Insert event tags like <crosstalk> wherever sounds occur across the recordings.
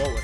Rolling?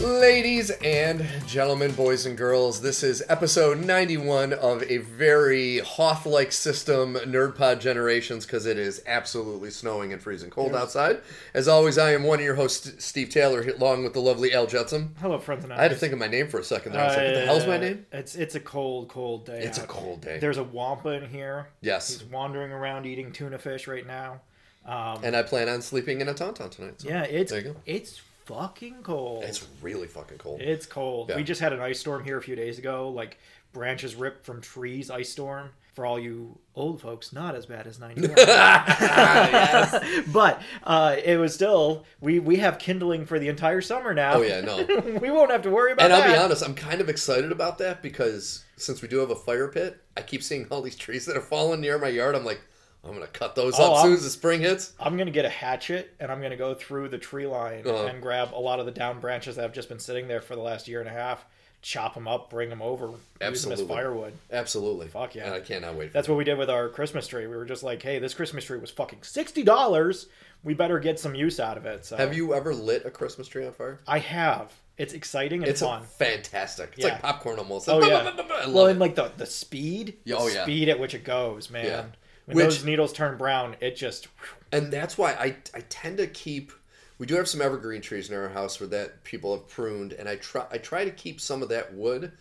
Ladies and gentlemen, boys and girls, this is episode 91 of a very Hoth like system, NerdPod Generations, because it is absolutely snowing and freezing cold outside. As always, I am one of your hosts, Steve Taylor, along with the lovely Elle Jetsam. Hello, friends and I had to think of my name for a second there. I was like, what the hell's my name? It's it's a cold, cold day. It's a cold day. There's a wampa in here. Yes. He's wandering around eating tuna fish right now. Um, And I plan on sleeping in a tauntaun tonight. so yeah, it's there you go. it's fucking cold. It's really fucking cold. It's cold. Yeah. We just had an ice storm here a few days ago. Like branches ripped from trees. Ice storm. For all you old folks, not as bad as 91. <laughs> <laughs> but uh, it was still we we have kindling for the entire summer now. Oh, yeah, no. <laughs> we won't have to worry about it. And I'll be honest, I'm kind of excited about that because since we do have a fire pit, I keep seeing all these trees that are falling near my yard. I'm like, I'm gonna cut those Oh, up as soon as the spring hits. I'm gonna get a hatchet and I'm gonna go through the tree line Uh-huh. and grab a lot of the down branches that have just been sitting there for the last year and a half, chop them up, bring them over, use them as Absolutely. firewood. Absolutely. Fuck yeah. And I cannot wait. For That's what we did with our Christmas tree. We were just like, hey, this Christmas tree was fucking sixty dollars. We better get some use out of it. So Have you ever lit a Christmas tree on fire? I have. It's exciting and It's fun. fantastic. It's Yeah. like popcorn almost. Oh yeah. <laughs> Well, and like the the speed, oh, the yeah. speed at which it goes, man. Yeah. When Which- those needles turn brown, it just and that's why I I tend to keep. We do have some evergreen trees in our house where that people have pruned, and I try I try to keep some of that wood,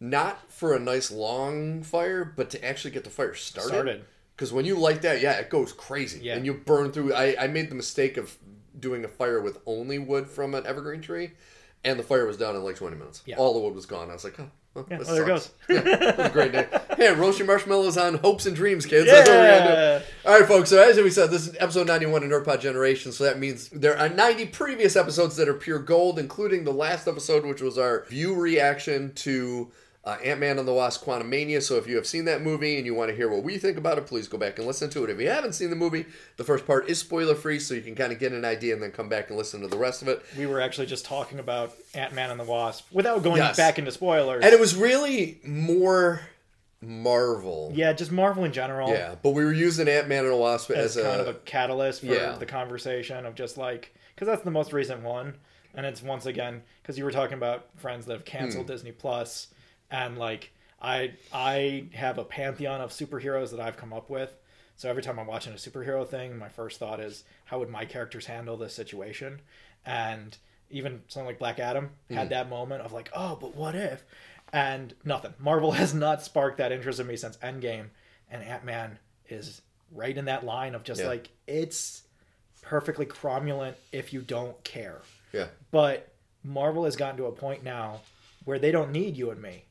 not for a nice long fire, but to actually get the fire started. Started. Because when you light that, yeah, it goes crazy, Yeah. and you burn through. I I made the mistake of doing a fire with only wood from an evergreen tree, and the fire was done in like twenty minutes. Yeah. All the wood was gone. I was like, oh. <laughs> Yeah, well, oh, there sucks. Yeah, <laughs> it was a great day. <laughs> Hey, roast your marshmallows on hopes and dreams, kids. That's what we're gonna do. Yeah. All right, folks. So as we said, this is episode 91 of Nerdpod Generation. So that means there are 90 previous episodes that are pure gold, including the last episode, which was our view reaction to uh, Ant Man and the Wasp: Quantumania. So if you have seen that movie and you want to hear what we think about it, please go back and listen to it. If you haven't seen the movie, the first part is spoiler free, so you can kind of get an idea and then come back and listen to the rest of it. we were actually just talking about Ant Man and the Wasp without going Yes. back into spoilers. And it was really more Marvel. yeah, just Marvel in general. Yeah, but we were using Ant Man and the Wasp as as, kind a, of a catalyst for Yeah. the conversation of just like because that's the most recent one, and it's once again because you were talking about friends that have canceled Hmm. Disney Plus, and like I I have a pantheon of superheroes that I've come up with. So every time I'm watching a superhero thing, my first thought is how would my characters handle this situation, and even something like Black Adam had hmm. that moment of like, oh, but what if? And nothing. Marvel <laughs> has not sparked that interest in me since Endgame, and Ant Man is right in that line of just Yeah. like it's perfectly cromulent if you don't care. yeah. But Marvel has gotten to a point now where they don't need you and me.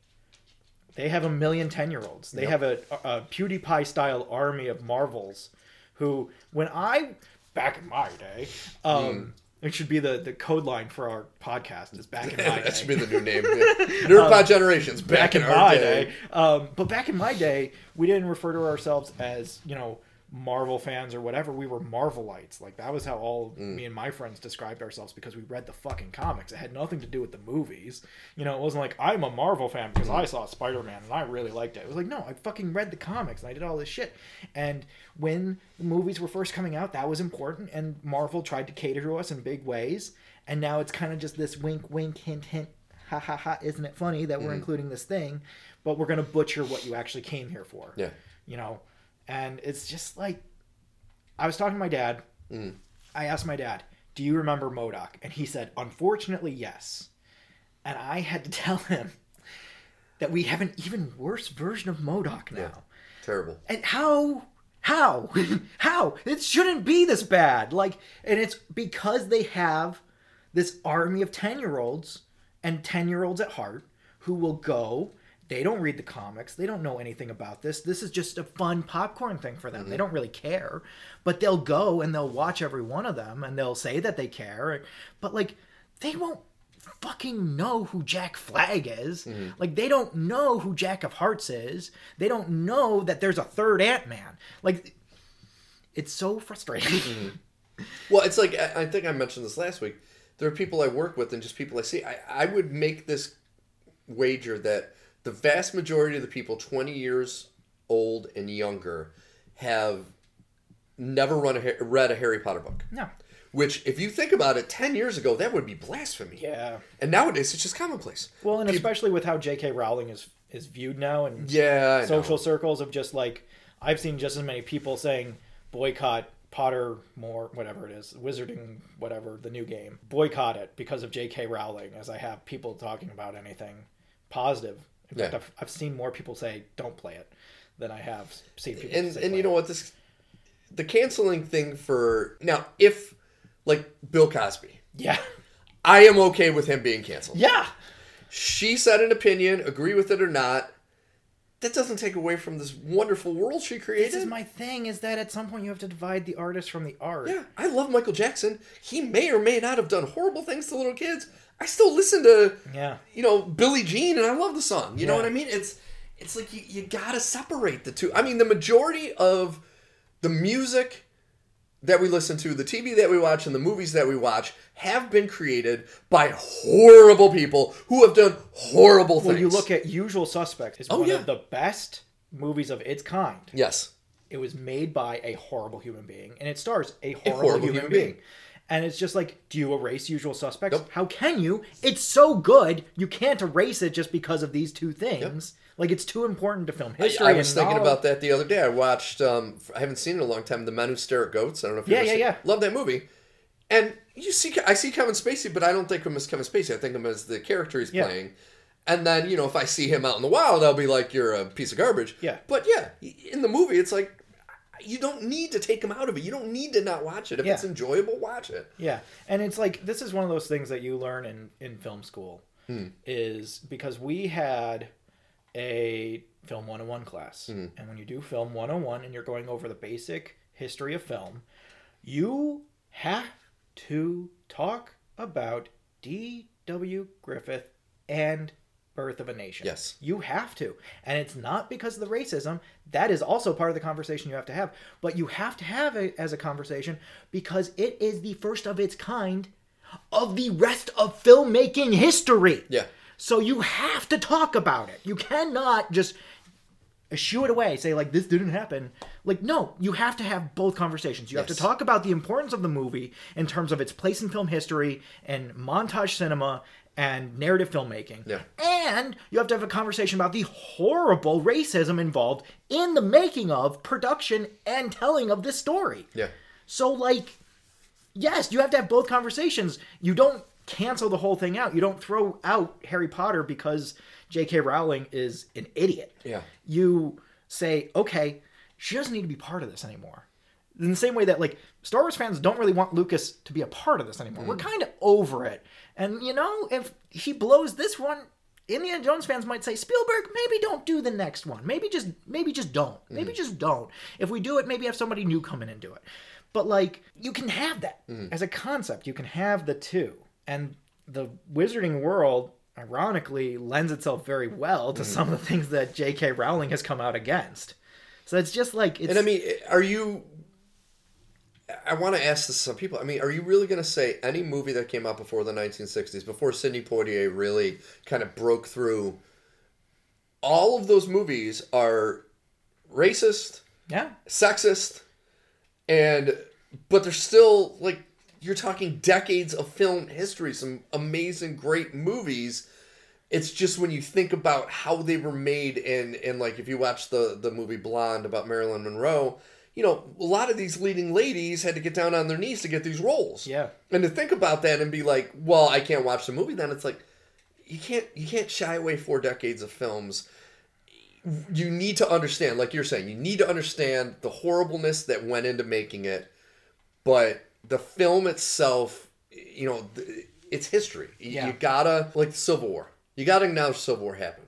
They have a million 10 year olds. They Yep. have a, a PewDiePie style army of Marvels who, when I, back in my day, um, it should be the, the code line for our podcast is back in my day <laughs> that should be the new name. Yeah. Nerdpod Generations back, back in our my day. day. Um, but back in my day, we didn't refer to ourselves as you know Marvel fans or whatever. We were Marvelites. Like that was how all Mm. me and my friends described ourselves because we read the fucking comics. It had nothing to do with the movies. You know, it wasn't like I'm a Marvel fan because I saw Spider Man and I really liked it. It was like no, I fucking read the comics and I did all this shit. And when the movies were first coming out, that was important, and Marvel tried to cater to us in big ways. And now it's kind of just this wink, wink, hint, hint ha ha ha isn't it funny that we're including this thing but we're going to butcher what you actually came here for Yeah. you know and it's just like i was talking to my dad. Mm. I asked my dad do you remember MODOK? And he said unfortunately yes. And i had to <laughs> tell him that we have an even worse version of MODOK now. Yeah. Terrible. and how how <laughs> how? It shouldn't be this bad. Like and it's because they have this army of 10 year olds and 10 year olds at heart who will go they don't read the comics they don't know anything about this this is just a fun popcorn thing for them they mm-hmm. don't really care but they'll go and they'll watch every one of them and they'll say that they care but like they won't fucking know who Jack Flag is. Mm-hmm. Like they don't know who Jack of Hearts is. They don't know that there's a third Ant Man. Like it's so frustrating. Mm-hmm. <laughs> Well, it's like I I think I mentioned this last week. There are people I work with and just people I see. I, I would make this wager that the vast majority of the people 20 years old and younger have never run a, read a Harry Potter book. no. Which, if you think about it, ten years ago that would be blasphemy. Yeah. And nowadays it's just commonplace. Well, and Peop- especially with how J.K. Rowling is is viewed now and Yeah, social circles of just like I've seen just as many people saying boycott Potter more whatever it is Wizarding whatever the new game boycott it because of J.K. Rowling as I have people talking about anything positive. In fact, Yeah. I've, I've seen more people say don't play it than I have seen people. and say and you know it. what this the canceling thing for now if like Bill Cosby, Yeah, I am okay with him being canceled. yeah, She said an opinion, agree with it or not. That doesn't take away from this wonderful world she created. this is my thing. Is that at some point you have to divide the artist from the art. Yeah, I love Michael Jackson. He may or may not have done horrible things to little kids. I still listen to, Yeah. you know, Billie Jean, and I love the song. You know what I mean? It's it's like you, you gotta separate the two. I mean, the majority of the music that we listen to, the TV that we watch, and the movies that we watch have been created by horrible people who have done horrible things. Well, you look at Usual Suspects. It's Oh, one yeah. of the best movies of its kind. yes, It was made by a horrible human being, and it stars a horrible, horrible human, human being. being. And it's just like, do you erase Usual Suspects? Nope. How can you? It's so good, you can't erase it just because of these two things. Like it's too important to film history. I was and thinking knowledge. about that the other day. I watched. Um, I haven't seen it in a long time. The Men Who Stare at Goats. I don't know if you Yeah, yeah, seen- yeah. Love that movie. And you see, I see Kevin Spacey, but I don't think of him as Kevin Spacey. I think of him as the character he's Yeah. playing. And then you know, if I see him out in the wild, I'll be like, "You're a piece of garbage." Yeah. But yeah, in the movie, it's like you don't need to take them out of it. You don't need to not watch it. If Yeah. it's enjoyable, watch it. Yeah, and it's like this is one of those things that you learn in in film school, Hmm. is because we had a film 101 class, Hmm. and when you do film 101 and you're going over the basic history of film, you have to talk about D.W. Griffith and Birth of a Nation. Yes. You have to. And it's not because of the racism. That is also part of the conversation you have to have. But you have to have it as a conversation because it is the first of its kind of the rest of filmmaking history. Yeah. So you have to talk about it. You cannot just shoo it away, say like this didn't happen. Like no, you have to have both conversations. You have to talk about the importance of the movie in terms of its place in film history and montage cinema and narrative filmmaking. Yeah. And you have to have a conversation about the horrible racism involved in the making of, production, and telling of this story. Yeah. So, like, yes, you have to have both conversations. You don't cancel the whole thing out. You don't throw out Harry Potter because J.K. Rowling is an idiot. Yeah. You say, okay, she doesn't need to be part of this anymore. In the same way that, like, Star Wars fans don't really want Lucas to be a part of this anymore. We're mm. kind of over it. And, you know, if he blows this one, Indiana Jones fans might say, Spielberg, maybe don't do the next one. Maybe just maybe just don't. Maybe mm. just don't. If we do it, maybe have somebody new come in and do it. But like you can have that mm. as a concept. You can have the two. And the wizarding world ironically lends itself very well to mm. some of the things that J.K. Rowling has come out against. So it's just like it's And I mean, are you? I want to ask this to some people. I mean, are you really going to say any movie that came out before the 1960s, before Sidney Poitier really kind of broke through? All of those movies are racist, yeah. sexist, and but they're still like you're talking decades of film history, some amazing, great movies. It's just when you think about how they were made, and and like if you watch the the movie Blonde about Marilyn Monroe, you know a lot of these leading ladies had to get down on their knees to get these roles. Yeah. and to think about that and be like, well, I can't watch the movie. Then it's like you can't you can't shy away four decades of films you need to understand, like you're saying, you need to understand the horribleness that went into making it, but the film itself, you know, it's history. You, Yeah. you gotta, like the Civil War, you gotta acknowledge Civil War happened.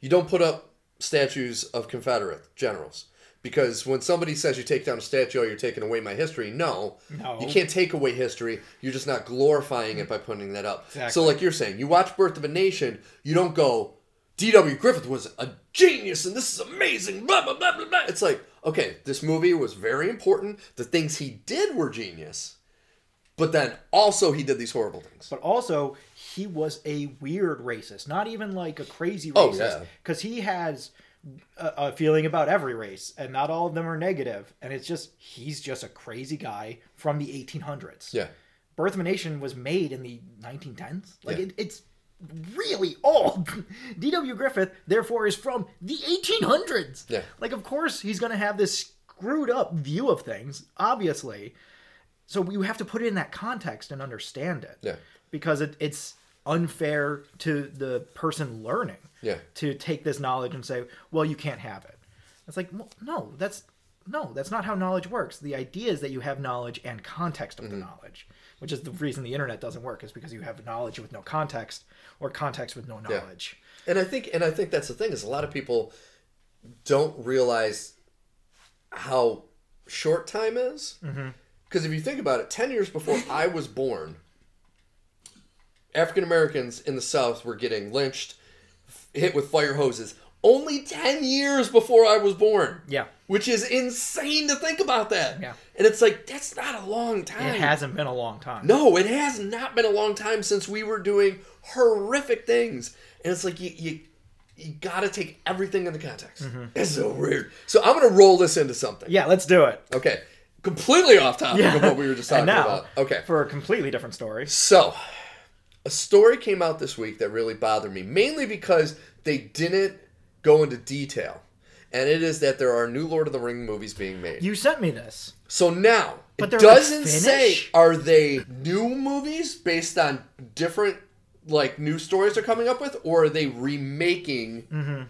You don't put up statues of Confederate generals. Because when somebody says you take down a statue, oh, you're taking away my history. No, No. you can't take away history. You're just not glorifying it by putting that up. Exactly. So, like you're saying, you watch Birth of a Nation, you don't go, D.W. Griffith was a genius and this is amazing, blah, blah, blah, blah, blah. It's like, okay, this movie was very important. The things he did were genius. But then also he did these horrible things. But also, he was a weird racist, not even like a crazy racist. Oh, racist. yeah. Because he has a, a feeling about every race, and not all of them are negative. And it's just he's just a crazy guy from the 1800s. Yeah. Birth of a Nation was made in the 1910s. Like Yeah. it, it's really old. <laughs> D.W. Griffith, therefore, is from the 1800s. Yeah. Like, of course, he's going to have this screwed up view of things, obviously. So you have to put it in that context and understand it. Yeah. Because it, it's unfair to the person learning Yeah. to take this knowledge and say, well, you can't have it. It's like, well, no, that's no, that's not how knowledge works. The idea is that you have knowledge and context of the mm-hmm. knowledge, which is the reason the internet doesn't work is because you have knowledge with no context or context with no knowledge. And I think and I think that's the thing is a lot of people don't realize how short time is. Mm-hmm. Because if you think about it, ten years before I was born, African Americans in the South were getting lynched, hit with fire hoses. Only ten years before I was born. Yeah. Which is insane to think about that. Yeah. And it's like that's not a long time. It hasn't been a long time. No, it has not been a long time since we were doing horrific things. And it's like you you, you gotta take everything into context. It's so weird. So I'm gonna roll this into something. Mm-hmm. Yeah, let's do it. Okay. Completely off topic of what we were just <laughs> talking and now, about. Okay. For a completely different story. So a story came out this week that really bothered me, mainly because they didn't go into detail. And it is that there are new Lord of the Ring movies being made. You sent me this. So now But it doesn't say are they new movies based on different like new stories they're coming up with, or are they remaking? Mm-hmm.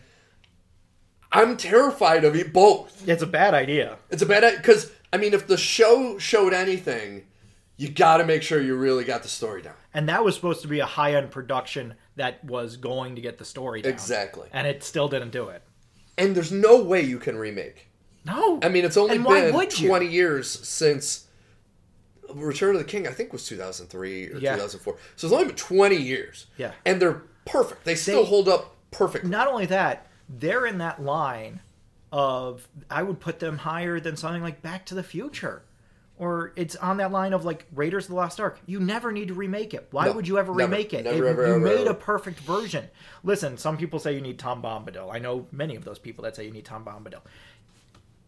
I'm terrified of it both. It's a bad idea. It's a bad because I mean, if the show showed anything, you got to make sure you really got the story down. And that was supposed to be a high end production that was going to get the story down. Exactly. And it still didn't do it. And there's no way you can remake. No. I mean, it's only been would 20 years since Return of the King, I think was 2003 or Yeah. 2004. So it's only been 20 years. Yeah. And they're perfect. They still They- hold up perfectly. Not only that, they're in that line of I would put them higher than something like Back to the Future. Or it's on that line of like Raiders of the Lost Ark. You never need to remake it. Why No, would you ever never. remake it? Never, It- ever, you ever, made a perfect version. Listen, some people say you need Tom Bombadil. I know many of those people that say you need Tom Bombadil.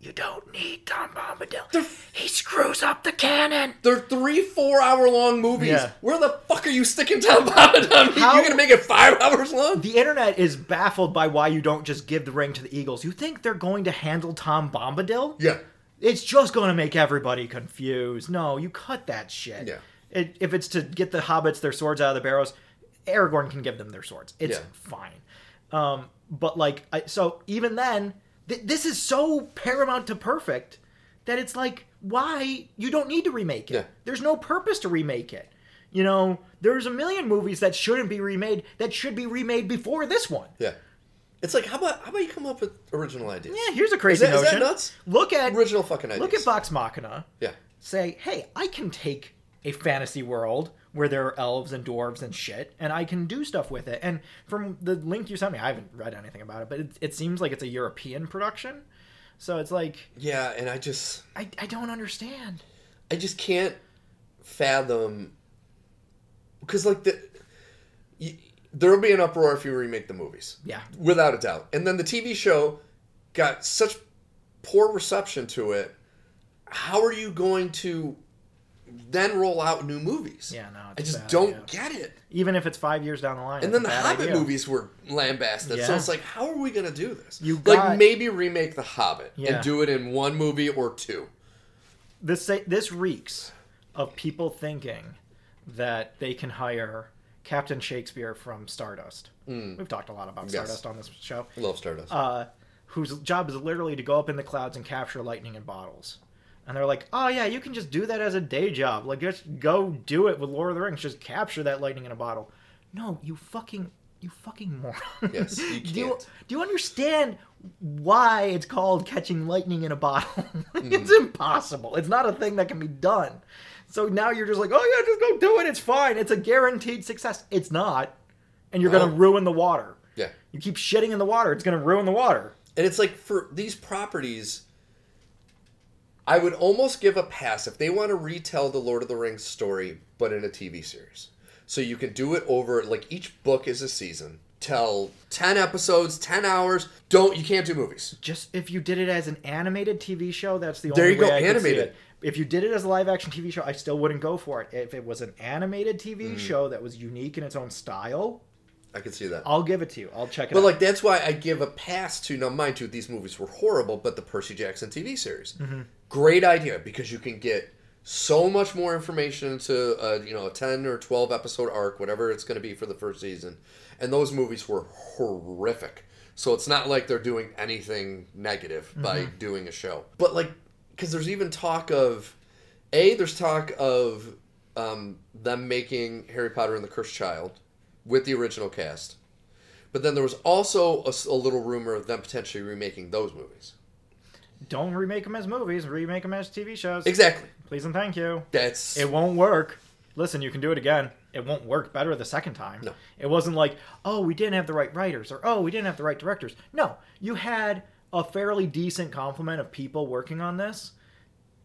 You don't need Tom Bombadil. he screws up the canon. They're three, four hour long movies. Yeah. Where the fuck are you sticking Tom Bombadil? <laughs> How- You're going to make it five hours long? The internet is baffled by why you don't just give the ring to the Eagles. You think they're going to handle Tom Bombadil? Yeah. It's just going to make everybody confused. No, you cut that shit. Yeah. It, if it's to get the hobbits their swords out of the barrows, Aragorn can give them their swords. It's Yeah. fine. Um, but like, I, so even then, th- this is so paramount to perfect that it's like, why you don't need to remake it? Yeah. There's no purpose to remake it. You know, there's a million movies that shouldn't be remade that should be remade before this one. Yeah. It's like, how about how about you come up with original ideas? Yeah, here's a crazy Is that notion. nuts? Look at Original fucking ideas. look at Vox Machina. Yeah. say, hey, I can take a fantasy world where there are elves and dwarves and shit, and I can do stuff with it. And from the link you sent me, I haven't read anything about it, but it, it seems like it's a European production. So it's like, Yeah, and I just I, I don't understand. I just can't fathom because like the y- there'll be an uproar if you remake the movies. Yeah. Without a doubt. And then the TV show got such poor reception to it. How are you going to then roll out new movies? Yeah, no, I just don't idea. get it. Even if it's five years down the line. And then the Hobbit idea. movies were lambasted. So it's like, how are we going to do this? You like maybe remake the Hobbit Yeah. and do it in one movie or two. This this reeks of people thinking that they can hire Captain Shakespeare from Stardust. We've talked a lot about Mm. Yes. Stardust on this show. Love Stardust. uh, whose job is literally to go up in the clouds and capture lightning in bottles. And they're like, oh yeah, you can just do that as a day job. Like, just go do it with Lord of the Rings. Just capture that lightning in a bottle. No, you fucking, you fucking moron. Yes, you <laughs> do, you, can't. do you understand why it's called catching lightning in a bottle? <laughs> Mm. it's impossible. It's not a thing that can be done. So now you're just like, oh yeah, just go do it. It's fine. It's a guaranteed success. It's not. And you're going Oh. to ruin the water. yeah. You keep shitting in the water, it's going to ruin the water. And it's like for these properties, I would almost give a pass if they want to retell the Lord of the Rings story, but in a TV series. So you can do it over, like each book is a season. tell 10 episodes, 10 hours. Don't you can't do movies. Just if you did it as an animated TV show, that's the only. There only you go, way I could see animated. If you did it as a live action TV show, I still wouldn't go for it. If it was an animated Mm. TV show that was unique in its own style, I can see that. I'll give it to you. I'll check it out. But out. like that's why I give a pass to now mind you these movies were horrible, but the Percy Jackson TV series. Mm-hmm. Great idea because you can get so much more information into a, you know a 10 or 12 episode arc whatever it's going to be for the first season. And those movies were horrific. So it's not like they're doing anything negative by Mm-hmm. doing a show. But like cuz there's even talk of a there's talk of um, them making Harry Potter and the Cursed Child with the original cast. But then there was also a little rumor of them potentially remaking those movies. Don't remake them as movies. Remake them as TV shows. Exactly. Please and thank you. That's It won't work. Listen, you can do it again. It won't work better the second time. No. It wasn't like, oh, we didn't have the right writers or oh, we didn't have the right directors. No, you had a fairly decent complement of people working on this.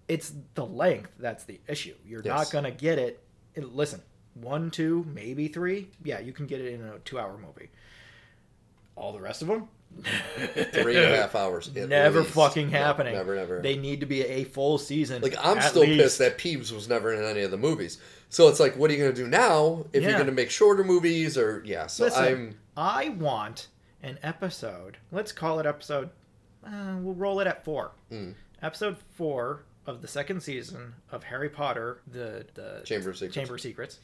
It's the length that's the issue. You're Yes. not going to get it. Listen, one, two, maybe three. Yeah, you can get it in a two hour movie. All the rest of them, <laughs> three and a half hours. <laughs> never least. fucking No, happening. never, never. They need to be a full season. like I'm still least. pissed that Peeves was never in any of the movies. So it's like, what are you going to do now if you're going to make shorter movies or yeah? So Listen, I'm I want an episode. Let's call it episode. Uh, we'll roll it at four. Mm. Episode four of the second season of Harry Potter, the the Chamber of Secrets. Chamber of Secrets,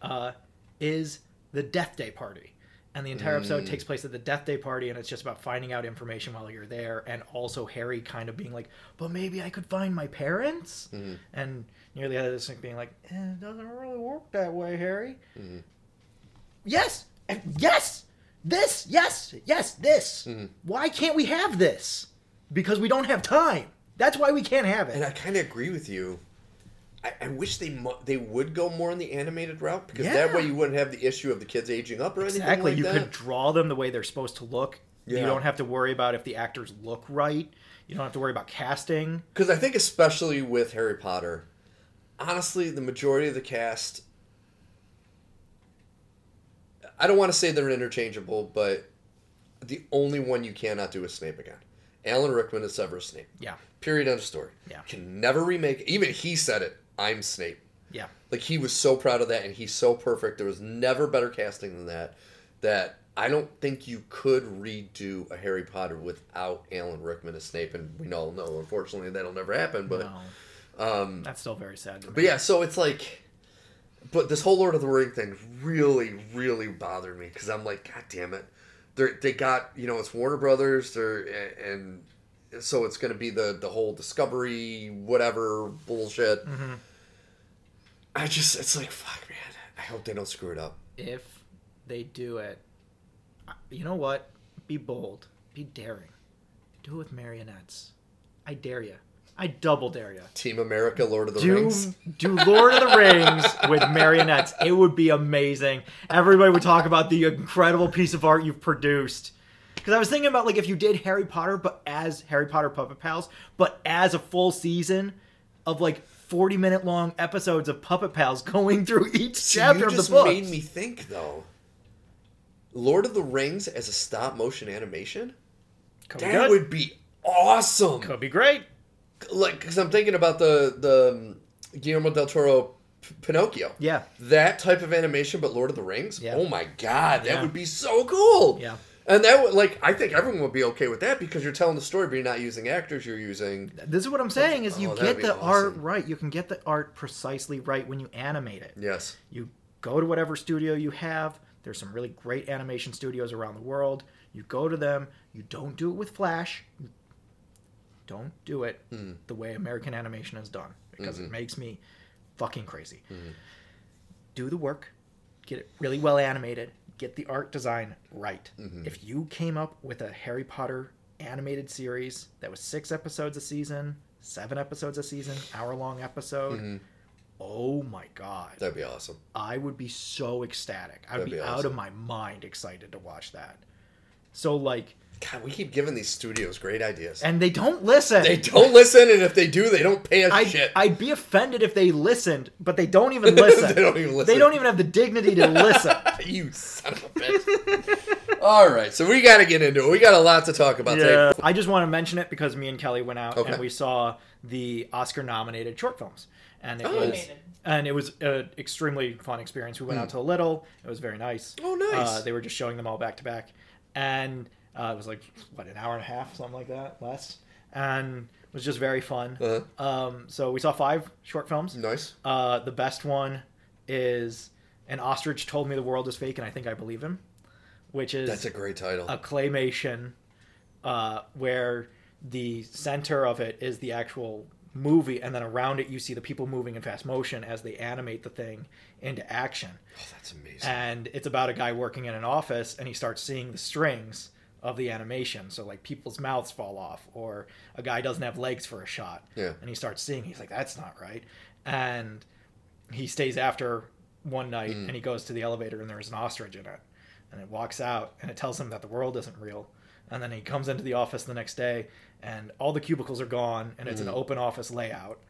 uh, is the Death Day party, and the entire episode Mm. takes place at the Death Day party, and it's just about finding out information while you're there, and also Harry kind of being like, "But maybe I could find my parents," Mhm. and nearly the other being like, eh, "It doesn't really work that way, Harry." Mhm. Yes, yes, this, yes, yes, this. Mhm. Why can't we have this? Because we don't have time. That's why we can't have it. and I kind of agree with you. I, I wish they mu- they would go more in the animated route because Yeah. that way you wouldn't have the issue of the kids aging up or exactly. anything like you that. could draw them the way they're supposed to look. You don't have to worry about if the actors look right. You don't have to worry about casting. Because I think, especially with Harry Potter, honestly, the majority of the cast, I don't want to say they're interchangeable, but the only one you cannot do is Snape again. Alan Rickman is Severus Snape. Yeah. Period. End of story. Yeah. Can never remake. Even he said it. I'm Snape. Yeah. Like he was so proud of that, and he's so perfect. There was never better casting than that. That I don't think you could redo a Harry Potter without Alan Rickman as Snape, and we all know, unfortunately, that'll never happen. But no, um, that's still very sad. To me. but yeah, so it's like, but this whole Lord of the Ring thing really, really bothered me because I'm like, God damn it, they they got you know it's Warner Brothers, they're and so it's going to be the the whole Discovery whatever bullshit. Mhm. I just it's like fuck, man. I hope they don't screw it up. If they do it, you know what? Be bold. Be daring. Do it with marionettes. I dare you. I double dare you. Team America, Lord of the do Rings. do Lord of the Rings <laughs> with marionettes. It would be amazing. Everybody would talk about the incredible piece of art you've produced. Because I was thinking about like if you did Harry Potter, but as Harry Potter Puppet Pals, but as a full season of like forty minute long episodes of Puppet Pals going through <laughs> each See, chapter of the just book. made me think though. Lord of the Rings as a stop motion animation, Could that would be awesome. Could be great. Like because I'm thinking about the the Guillermo del Toro P- Pinocchio. Yeah. That type of animation, but Lord of the Rings. Yeah. Oh my god, that Yeah. would be so cool. Yeah. And that would like I think everyone would be okay with that because you're telling the story, but you're not using actors. You're using This is what I'm saying is oh, you Oh, get the art right. You can get the art precisely right when you animate it. yes. You go to whatever studio you have. There's some really great animation studios around the world. You go to them. You don't do it with Flash. Don't do it Hmm. the way American animation is done because Mhm. it makes me fucking crazy. Mhm. Do the work, get it really well animated, get the art design right. Mhm. If you came up with a Harry Potter animated series that was six episodes a season, seven episodes a season, hour long episode, Mhm. oh my god. That'd be awesome. I would be so ecstatic. I would That'd be, be out of my mind excited to watch that. So like, God, we keep giving these studios great ideas. and they don't listen. they don't listen, and if they do, they don't pay us I'd, shit. I'd be offended if they listened, but they don't even <laughs> listen. They don't even listen. They don't even have the dignity to listen. <laughs> you son of a bitch. All right, so we got to get into it. We got a lot to talk about Yeah. today. I just want to mention it because me and Kelly went out Okay. and we saw the Oscar-nominated short films, and it Oh. was and it was an extremely fun experience. We went out to a little. It was very nice. Oh, nice. Uh, they were just showing them all back to back, and uh, it was like what an hour and a half, something like that, less, and it was just very fun. Uh-huh. Um, so we saw five short films. Nice. Uh, the best one is an ostrich told me the world is fake, and I think I believe him, which is That's a great title. a claymation uh, where the center of it is the actual movie, and then around it you see the people moving in fast motion as they animate the thing into action. oh, that's amazing. And it's about a guy working in an office, and he starts seeing the strings of the animation. So like people's mouths fall off, or a guy doesn't have legs for a shot, Yeah. and he starts seeing. He's like, "That's not right," and he stays after one night, Mm. and he goes to the elevator, and there's an ostrich in it, and it walks out, and it tells him that the world isn't real. And then he comes into the office the next day, and all the cubicles are gone, and it's an Mm. open office layout.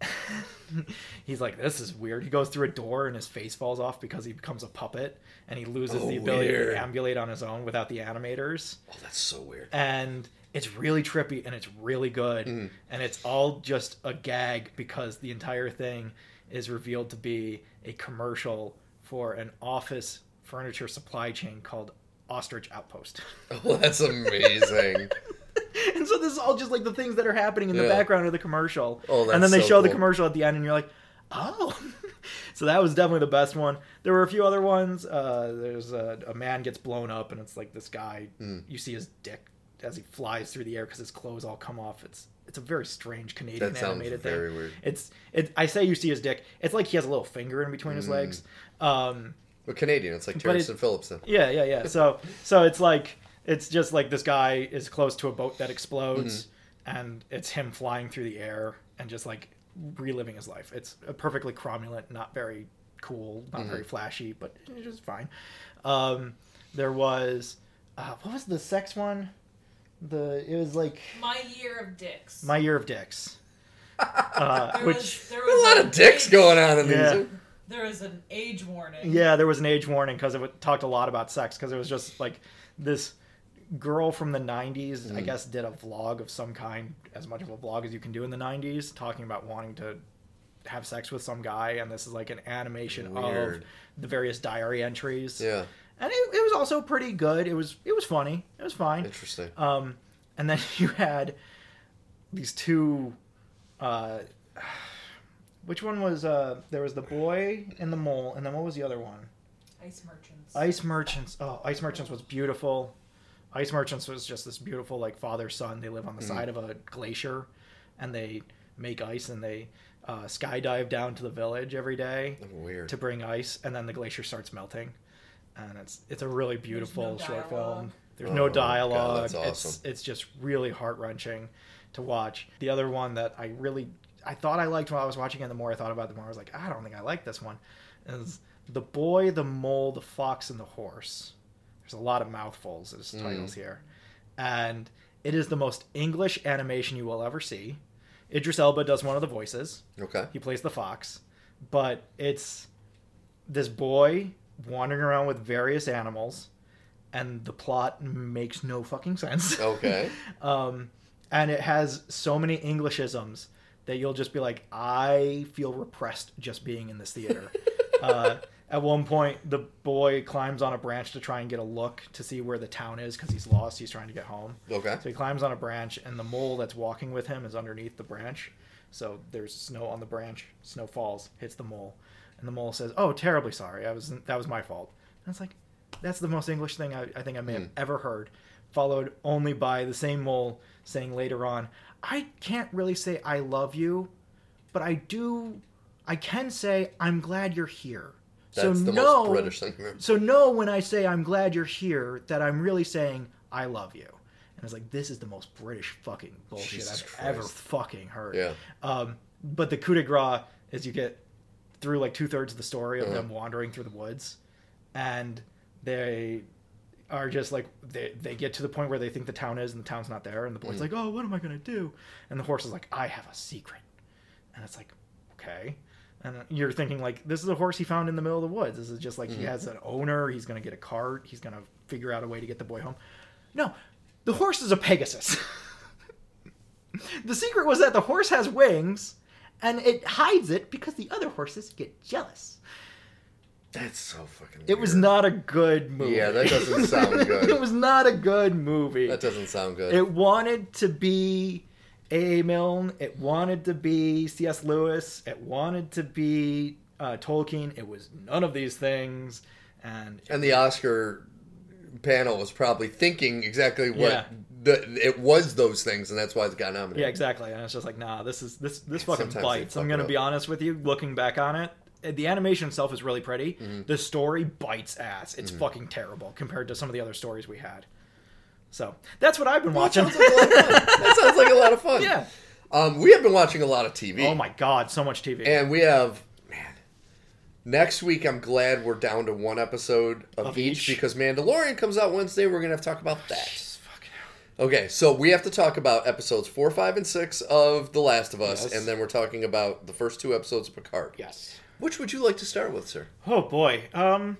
<laughs> He's like, this is weird. He goes through a door and his face falls off because he becomes a puppet and he loses Oh, the ability weird. to ambulate on his own without the animators. oh, that's so weird. And it's really trippy and it's really good. Mm. And it's all just a gag because the entire thing is revealed to be a commercial for an office furniture supply chain called Ostrich Outpost. <laughs> Oh, that's amazing. <laughs> <laughs> and so this is all just like the things that are happening in the Yeah. background of the commercial. Oh, that's and then they so show the commercial at the end, and you're like, oh. <laughs> so that was definitely the best one. There were a few other ones. Uh, there's a, a man gets blown up, and it's like this guy. Hmm. You see his dick as he flies through the air because his clothes all come off. It's it's a very strange Canadian That animated very thing. weird. It's it. I say you see his dick. It's like he has a little finger in between his Hmm. legs. Um, But Canadian, it's like Terrence it- and Phillipson. yeah, yeah, yeah. So so it's like it's just like this guy is close to a boat that explodes and it's him flying through the air and just like reliving his life. It's a perfectly cromulent, not very cool, not very flashy, but it's just fine. Um there was uh, what was the sex one? The it was like My year of dicks. My Year of Dicks. <laughs> Uh, there which was, there A lot of dicks age- going on in Yeah. these. There was an age warning. Yeah, there was an age warning because it talked a lot about sex because it was just like this girl from the 90s, I Mm. guess, did a vlog of some kind, as much of a vlog as you can do in the 90s, talking about wanting to have sex with some guy. And this is like an animation of the various diary entries. Yeah, And it, it was also pretty good. It was it was funny. It was fine. interesting. Um, and then <laughs> you had these two. Uh, which one was? Uh, there was the boy and the mole, and then what was the other one? Ice merchants. Ice Merchants. Oh, Ice Merchants was beautiful. Ice Merchants was just this beautiful like father son. They live on the Mm. side of a glacier, and they make ice and they uh, skydive down to the village every day Weird. to bring ice, and then the glacier starts melting, and it's it's a really beautiful no short dialogue. film. There's Oh, no God, dialogue. that's It's awesome. it's just really heart wrenching to watch. The other one that I really I thought I liked while I was watching it, the more I thought about it, the more I was like, I don't think I like this one. Is the boy, the mole, the fox, and the horse. There's a lot of mouthfuls as Mm. titles here, and it is the most English animation you will ever see. Idris Elba does one of the voices. Okay. He plays the fox, but it's this boy wandering around with various animals, and the plot makes no fucking sense. <laughs> Okay. um, and it has so many Englishisms that you'll just be like, I feel repressed just being in this theater. <laughs> uh, at one point, the boy climbs on a branch to try and get a look to see where the town is because he's lost. He's trying to get home. Okay. So he climbs on a branch, and the mole that's walking with him is underneath the branch. So there's snow on the branch. Snow falls, hits the mole, and the mole says, "Oh, terribly sorry. I was that was my fault." And it's like, that's the most English thing I, I think I may have hmm. ever heard. Followed only by the same mole saying later on, "I can't really say I love you, but I do. I can say I'm glad you're here." That's so the no, most British thing. so know when I say I'm glad you're here that I'm really saying I love you. And it's like this is the most British fucking bullshit Jesus I've ever fucking heard. Yeah. Um, but the coup de grace is you get through like two thirds of the story of Uh-huh. them wandering through the woods, and they are just like they they get to the point where they think the town is and the town's not there, and the boy's Mm. like, "Oh, what am I gonna do?" And the horse is like, "I have a secret," and it's like, "Okay." And you're thinking like, this is a horse he found in the middle of the woods. This is just like Mm-hmm. he has an owner. He's gonna get a cart. He's gonna figure out a way to get the boy home. No, the horse is a Pegasus. <laughs> the secret was that the horse has wings, and it hides it because the other horses get jealous. That's so fucking. It was not a good movie. Yeah, that doesn't sound <laughs> good. it was not a good movie. That doesn't sound good. It wanted to be A. Milne. It wanted to be C.S. Lewis. It wanted to be uh, Tolkien. It was none of these things. And and the Oscar panel was probably thinking exactly what Yeah. the, it was those things, and that's why it got nominated. yeah, exactly. And it's just like, nah, this is this this fucking Sometimes bites. I'm gonna be honest with you. Looking back on it, the animation itself is really pretty. Mm-hmm. The story bites ass. It's fucking terrible compared to some of the other stories we had. So that's what I've been That watching. sounds like a lot of fun. <laughs> That sounds like a lot of fun. yeah. Um, we have been watching a lot of TV. Oh my god, so much TV. And we have, man, next week I'm glad we're down to one episode of, Of each, each. because Mandalorian comes out Wednesday. We're going to have to talk about that. Okay, so we have to talk about episodes four, five, and six of The Last of Us, Yes. and then we're talking about the first two episodes of Picard. Yes. Which would you like to start with, sir? Oh boy. Um,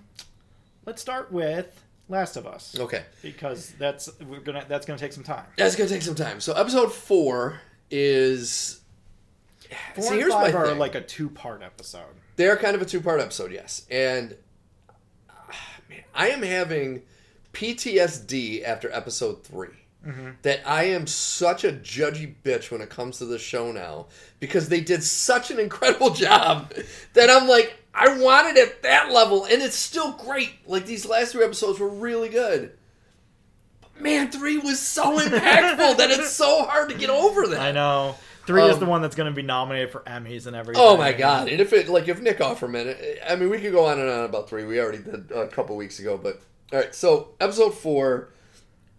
let's start with Last of Us Okay, because that's we're gonna that's gonna take some time. that's going to take some time. So episode four is. Four See, and here's five my are thing. like a two-part episode. They are kind of a two part episode, yes. And ah, man, I am having PTSD after episode 3 That I am such a judgy bitch when it comes to the show now because they did such an incredible <laughs> job that I'm like, I want it at that level, and it's still great. Like these last three episodes were really good. But man, three was so <laughs> impactful that it's so hard to get over that. I know. Three is Um, the one that's going to be nominated for Emmys and everything. Oh my god! And if it like if Nick Offerman, I mean, we could go on and on about three. We already did a couple weeks ago, but all right. So episode four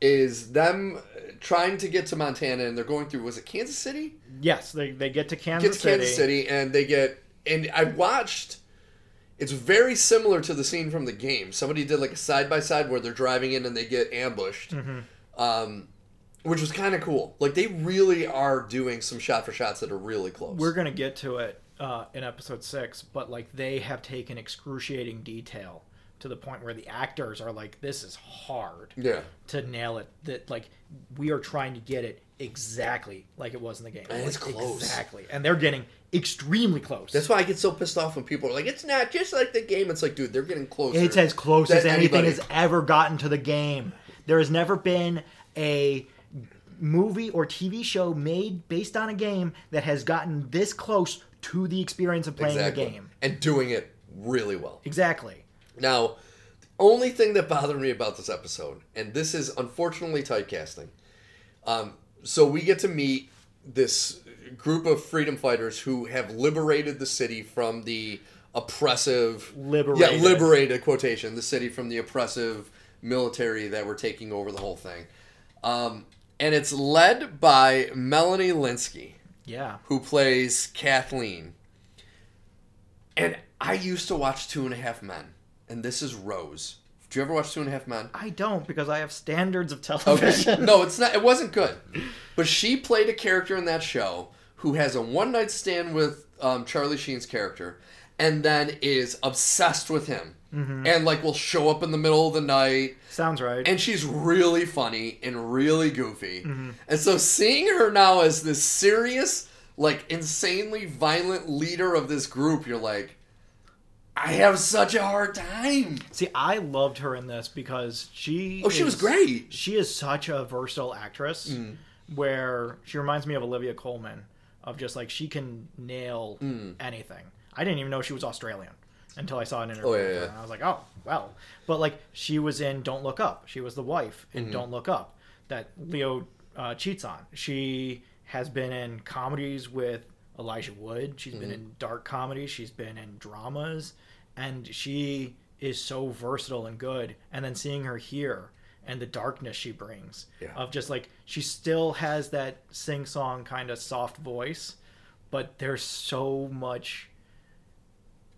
is them trying to get to Montana, and they're going through. Was it Kansas City? Yes, they, they get to Kansas Get to City. Kansas City, and they get. And I watched. It's very similar to the scene from the game. Somebody did like a side by side where they're driving in and they get ambushed. Um, which was kind of cool. Like they really are doing some shot for shots that are really close. We're going to get to it uh, in episode six, but like they have taken excruciating detail to the point where the actors are like, "This is hard yeah. to nail it." That like we are trying to get it exactly like it was in the game. And it's Like, close. exactly, and they're getting extremely close. That's why I get so pissed off when people are like, "It's not just like the game." It's like, dude, they're getting close. It's as close as anything anybody. has ever gotten to the game. There has never been a movie or TV show made based on a game that has gotten this close to the experience of playing exactly. the game. and doing it really well. Exactly. Now, the only thing that bothered me about this episode, and this is unfortunately typecasting, um, so we get to meet this group of freedom fighters who have liberated the city from the oppressive Liberated. yeah liberated quotation the city from the oppressive military that were taking over the whole thing um, and it's led by Melanie Lynskey Yeah. who plays Kathleen. And I used to watch Two and a Half Men, and this is Rose. Do you ever watch Two and a Half Men? I don't because I have standards of Okay. television. no, it's not. It wasn't good. But she played a character in that show who has a one night stand with um, Charlie Sheen's character, and then is obsessed with him, and like will show up in the middle of the night. Sounds right. And she's really funny and really goofy. And so seeing her now as this serious, like insanely violent leader of this group, you're like, I have such a hard time. See, I loved her in this because she. Oh, she was great. She is such a versatile actress, Mm. where she reminds me of Olivia Colman, of just like she can nail Mm. anything. I didn't even know she was Australian until I saw an interview. Oh, yeah, with her, yeah. And I was like, oh, well. But like, she was in Don't Look Up. She was the wife Mm-hmm. in Don't Look Up that Leo uh, cheats on. She has been in comedies with Elijah Wood. She's Mm-hmm. been in dark comedies. She's been in dramas, and she is so versatile and good. And then seeing her here and the darkness she brings Yeah. of just like she still has that sing song kind of soft voice, but there's so much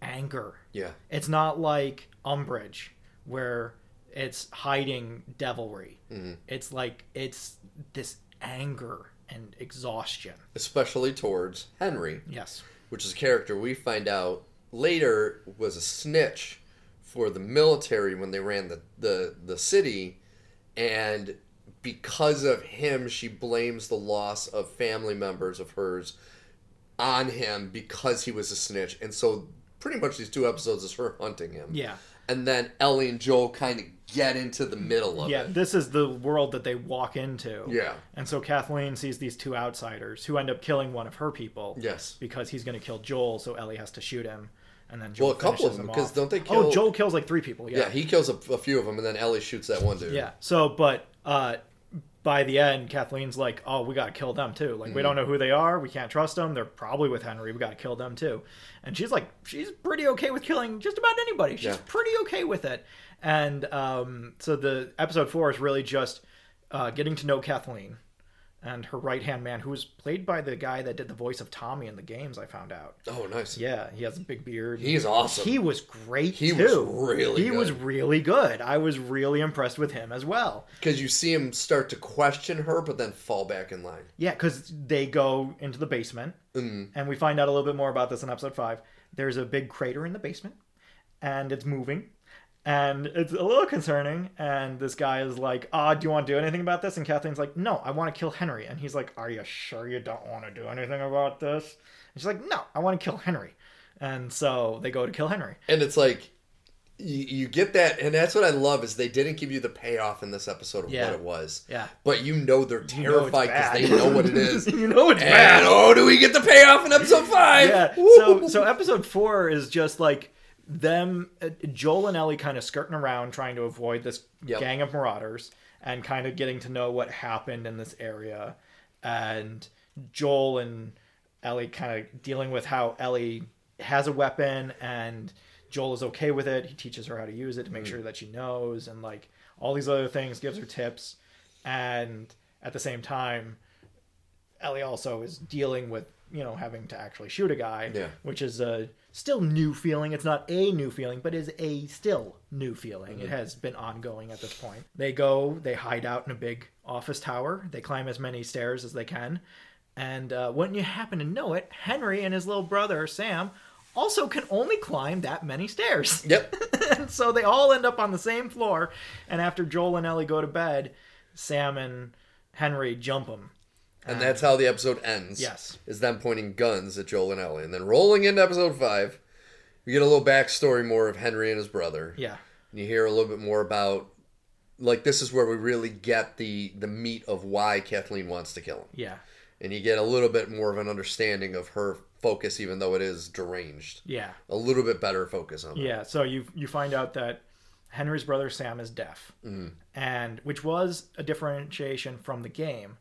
anger. Yeah. It's not like Umbridge where it's hiding devilry. Mm-hmm. It's like it's this anger and exhaustion. Especially towards Henry. Yes. which is a character we find out later was a snitch for the military when they ran the, the, the city. And because of him, she blames the loss of family members of hers on him because he was a snitch. And so, pretty much these two episodes is her hunting him. Yeah. And then Ellie and Joel kind of get into the middle of Yeah, it. Yeah, this is the world that they walk into. Yeah. And so Kathleen sees these two outsiders who end up killing one of her people. Yes. Because he's going to kill Joel, so Ellie has to shoot him. And then Joel Well, a couple of them, because don't they kill? Oh, Joel kills like three people. Yeah, he kills a, a few of them, and then Ellie shoots that one dude. Yeah. So, but uh, by the end, Kathleen's like, "Oh, we gotta kill them too. Like, we don't know who they are. We can't trust them. They're probably with Henry. We gotta kill them too." And she's like, she's pretty okay with killing just about anybody. She's Yeah. pretty okay with it. And um, so the episode four is really just uh, getting to know Kathleen and her right hand man, who was played by the guy that did the voice of Tommy in the games. I found out. Oh, nice. Yeah, he has a big beard. He's awesome. He was great He too. was really He was really good. I was really impressed with him as well. Because you see him start to question her, but then fall back in line. Yeah, because they go into the basement, Mm. and we find out a little bit more about this in episode five. There's a big crater in the basement, and it's moving, and it's a little concerning. And this guy is like, "Ah, do you want to do anything about this?" And Kathleen's like, "No, I want to kill Henry." And he's like, "Are you sure you don't want to do anything about this?" And she's like, "No, I want to kill Henry." And so they go to kill Henry. And it's like, you, you get that, and that's what I love is they didn't give you the payoff in this episode of Yeah. what it was. Yeah. But you know they're terrified because bad. they know what it <laughs> is. you know it's and bad. oh, do we get the payoff in episode five? yeah. Woo! So so episode four is just like them, uh, Joel and Ellie, kind of skirting around trying to avoid this Yep. gang of marauders and kind of getting to know what happened in this area, and Joel and Ellie kind of dealing with how Ellie has a weapon and Joel is okay with it. He teaches her how to use it to make Mm. sure that she knows and like all these other things, gives her tips, and at the same time, Ellie also is dealing with you know having to actually shoot a guy, Yeah. which is a still new feeling. It's not a new feeling, but is a still new feeling. Mm-hmm. It has been ongoing at this point. They go, they hide out in a big office tower. They climb as many stairs as they can, and uh, wouldn't you happen to know it, Henry and his little brother Sam also can only climb that many stairs. <laughs> Yep. and so they all end up on the same floor. And after Joel and Ellie go to bed, Sam and Henry jump them. And that's how the episode ends. Yes. Is them pointing guns at Joel and Ellie. And then rolling into episode five, we get a little backstory more of Henry and his brother. Yeah. And you hear a little bit more about like this is where we really get the the meat of why Kathleen wants to kill him. Yeah. And you get a little bit more of an understanding of her focus even though it is deranged. Yeah. A little bit better focus on it. Yeah. So you you find out that Henry's brother Sam is deaf, mm-hmm. and which was a differentiation from the game.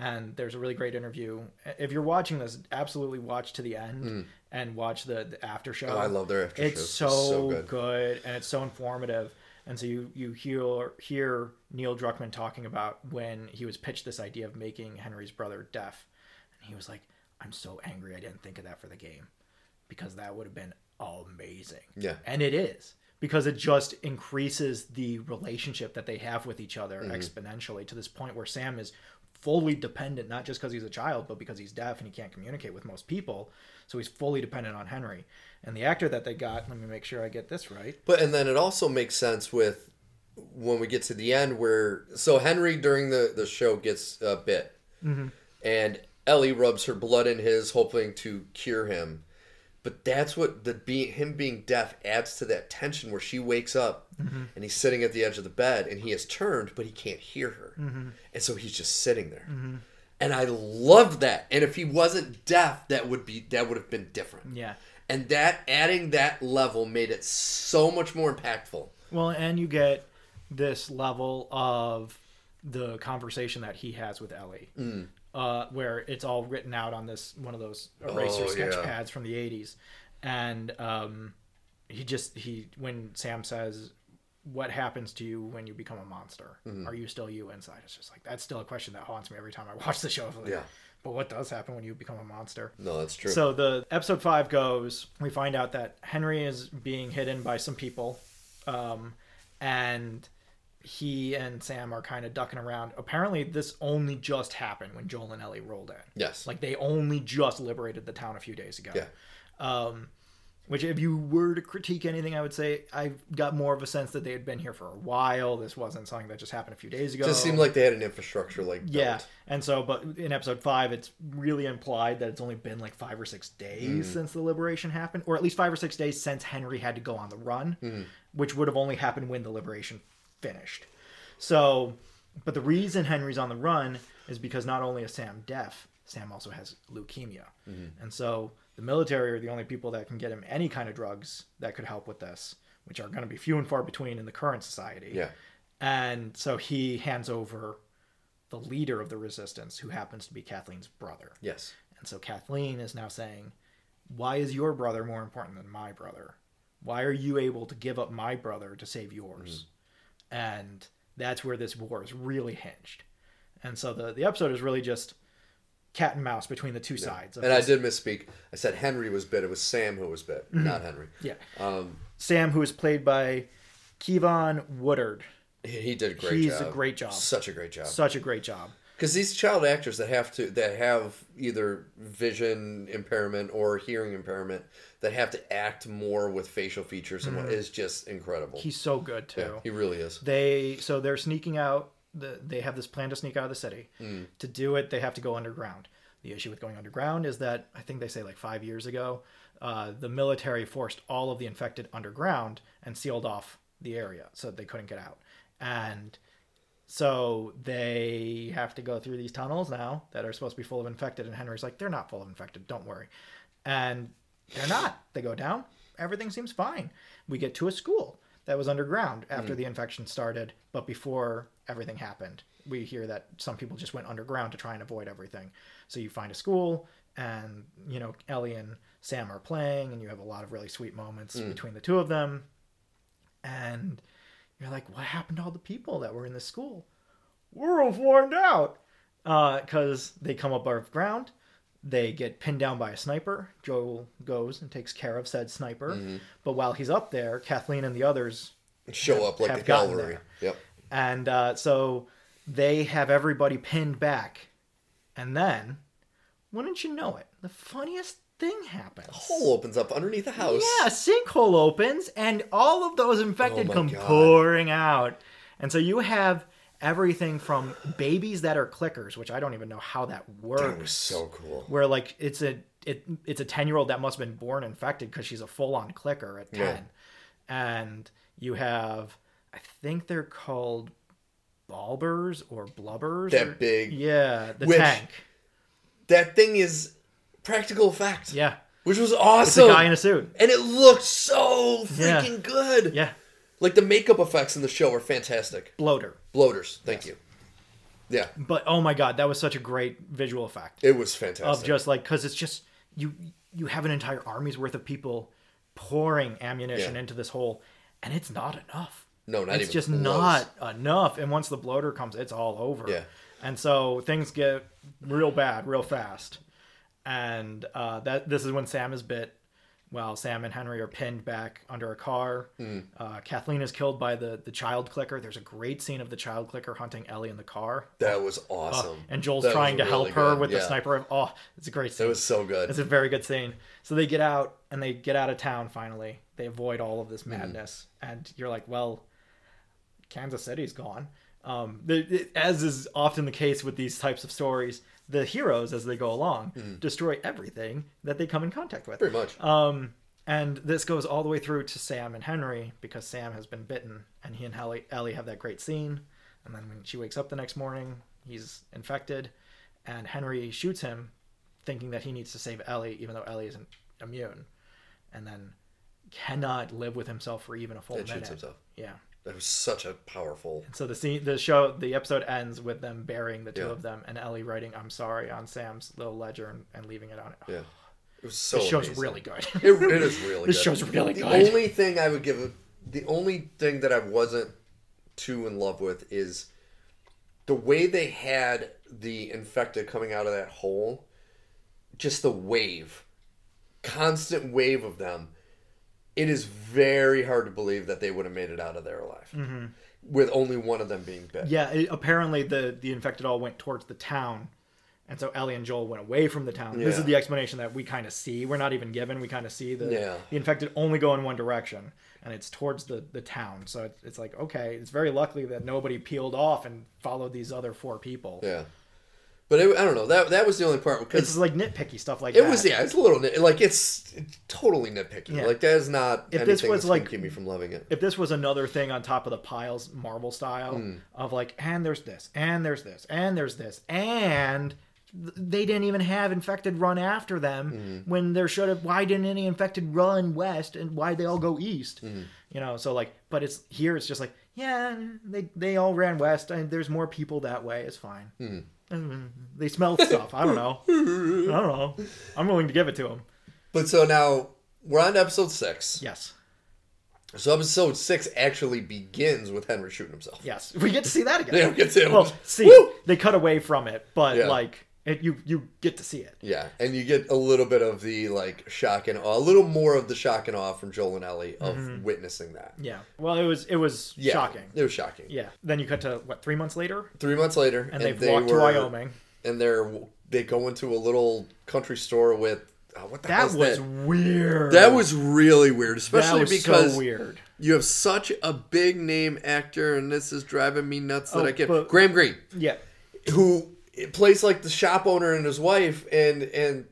And there's a really great interview. If you're watching this, absolutely watch to the end and watch the, the after show. Oh, I love their after It's so, It's so good. good. and it's so informative. And so you you hear hear Neil Druckmann talking about when he was pitched this idea of making Henry's brother deaf, and he was like, "I'm so angry I didn't think of that for the game, because that would have been amazing." Yeah. and it is because it just increases the relationship that they have with each other Mm-hmm. exponentially to this point where Sam is fully dependent not just because he's a child but because he's deaf and he can't communicate with most people. So he's fully dependent on Henry. And the actor that they got let me make sure I get this right. But and then it also makes sense with when we get to the end where so Henry during the the show gets uh, bit, and Ellie rubs her blood in his, hoping to cure him. But that's what the being him being deaf adds to that tension where she wakes up mm-hmm. and he's sitting at the edge of the bed and he has turned but he can't hear her, mm-hmm. and so he's just sitting there. Mm-hmm. And I loved that. And if he wasn't deaf, that would be that would have been different. yeah And that adding that level made it so much more impactful. well and you get this level of the conversation that he has with Ellie Mm. Uh, where it's all written out on this one of those eraser Oh, sketch yeah. pads from the 80s and um, he just he when sam says what happens to you when you become a monster Mm-hmm. are you still you inside it's just like that's still a question that haunts me every time i watch the show Like, Yeah. but what does happen when you become a monster No, that's true. so the episode five goes. We find out that Henry is being hidden by some people, um, and he and Sam are kind of ducking around. Apparently, this only just happened when Joel and Ellie rolled in. Yes. Like they only just liberated the town a few days ago. Yeah. Um, which, if you were to critique anything, I would say I got more of a sense that they had been here for a while. This wasn't something that just happened a few days ago. It just seemed like they had an infrastructure like Yeah, and so, but in episode five, it's really implied that it's only been like five or six days since the liberation happened, or at least five or six days since Henry had to go on the run, which would have only happened when the liberation finished. So, but the reason Henry's on the run is because not only is Sam deaf, Sam also has leukemia, mm-hmm. and so the military are the only people that can get him any kind of drugs that could help with this, which are going to be few and far between in the current society. Yeah. And so he hands over the leader of the resistance, who happens to be Kathleen's brother. Yes. And so Kathleen is now saying, Why is your brother more important than my brother? Why are you able to give up my brother to save yours? Mm-hmm. And that's where this war is really hinged. And so the, the episode is really just cat and mouse between the two sides. of And I did misspeak. I said Henry was bit. It was Sam who was bit, Mm-hmm. not Henry. Yeah. Um, Sam, who is played by Keivonn Woodard. he, he did a great He's job. a great job. Such a great job. Such a great job. Because these child actors that have to that have either vision impairment or hearing impairment that have to act more with facial features and what is just incredible. He's so good too. yeah, he really is. they so they're sneaking out the, they have this plan to sneak out of the city to do it they have to go underground the issue with going underground is that i think they say like five years ago uh, the military forced all of the infected underground and sealed off the area so that they couldn't get out and so they have to go through these tunnels now that are supposed to be full of infected and henry's like they're not full of infected don't worry. And they're not. They go down. Everything seems fine. We get to a school that was underground after hmm. the infection started but before everything happened we hear that some people just went underground to try and avoid everything. So you find a school and you know ellie and sam are playing and you have a lot of really sweet moments hmm. between the two of them. And you're like what happened to all the people that were in the school? We're all find out. Because they come up above ground. They get pinned down by a sniper. Joel goes and takes care of said sniper. But while he's up there kathleen and the others Show up like gotten cavalry. Yep. and uh, so they have everybody pinned back. And then wouldn't you know it the funniest thing happens A Hole opens up underneath the house. yeah, a sinkhole opens and all of those infected Oh come God. pouring out. And so you have everything from babies that are clickers, which I don't even know how that works. That was so cool. Where like it's a it it's a 10-year-old that must have been born infected cuz she's a full-on clicker at 10. Yeah. And you have I think they're called bulbers or blubbers. That or- big- Yeah, the Which- tank. That thing is practical effect. Yeah. Which was It's a awesome. guy in a suit. and it looked so Yeah. freaking good. Yeah. Like the makeup effects in the show are fantastic. Bloater. Bloaters. Thank you. Yeah. But oh my god, that was such a great visual effect. It was fantastic. of just like because it's just you you have an entire army's worth of people pouring ammunition Yeah. into this hole and it's not enough no, not even. it's even just close. not enough and once the bloater comes it's all over Yeah. and so things get real bad real fast and uh, that this is when sam is bit while sam and henry are pinned back under a car Hmm. uh, kathleen is killed by the the child clicker there's a great scene of the child clicker hunting ellie in the car That was Uh, awesome. and joel's That trying to help really her good. with the Yeah. sniper oh it's a great scene It was so good. it's a very good scene. So they get out and they get out of town finally. They avoid all of this Mm-hmm. madness, and you're like, well, Kansas City's gone. Um, the, as is often the case with these types of stories, the heroes, as they go along, destroy everything that they come in contact with. Pretty much. Um, and this goes all the way through to Sam and Henry because Sam has been bitten, and he and Ellie, Ellie have that great scene. And then when she wakes up the next morning, he's infected, and Henry shoots him, thinking that he needs to save Ellie, even though Ellie isn't immune, and then cannot live with himself for even a full minute. shoots himself. Yeah. That was such a powerful. So the scene, the show, the episode ends with them burying the two Yeah. of them, and Ellie writing "I'm sorry" on Sam's little ledger and, and leaving it on it. Yeah. It was so. This show's amazing. really good. It, it is really. This <laughs> good. show's really the good. The only thing I would give it, the only thing that I wasn't too in love with is the way they had the infected coming out of that hole. Just the wave, constant wave of them. It is very hard to believe that they would have made it out of there alive Mm-hmm. with only one of them being bit. Yeah, it, apparently the the infected all went towards the town, and so Ellie and Joel went away from the town. This is the explanation that we kind of see. We're not even given. We kind of see the Yeah. the infected only go in one direction, and it's towards the the town. So it's, it's like okay, it's very lucky that nobody peeled off and followed these other four people. Yeah. But it, I don't know. That that was the only part because It's like nitpicky stuff like it that. was yeah, it's a little nit- like it's totally nitpicky. Yeah. Like that is not If anything this was like- keep me from loving it. if this was another thing on top of the piles marvel style Hmm. of like and there's this and there's this and there's this and they didn't even have infected run after them Hmm. when there should have why didn't any infected run west and why they all go east Hmm. you know so like but it's here it's just like yeah they they all ran west and there's more people that way it's fine Hmm. Mm, they smell stuff i don't know i don't know i'm willing to give it to them But so now we're on episode six. yes So episode six actually begins with Henry shooting himself. yes we get to see that again <laughs> They don't get to well see Woo! they cut away from it but Yeah. like it, you you get to see it Yeah, and you get a little bit of the like shock and awe, a little more of the shock and awe from Joel and Ellie of Mm-hmm. witnessing that. yeah well it was it was Yeah, shocking It was shocking. yeah then you cut to what three months later Three months later, and, they've they walked were, to wyoming and they're they go into a little country store with oh, what the hell? that hell's was that? weird That was really weird, especially because so weird you have such a big name actor, and this is driving me nuts that Oh, I can't. but- Graham Greene, yeah who plays like the shop owner and his wife, and and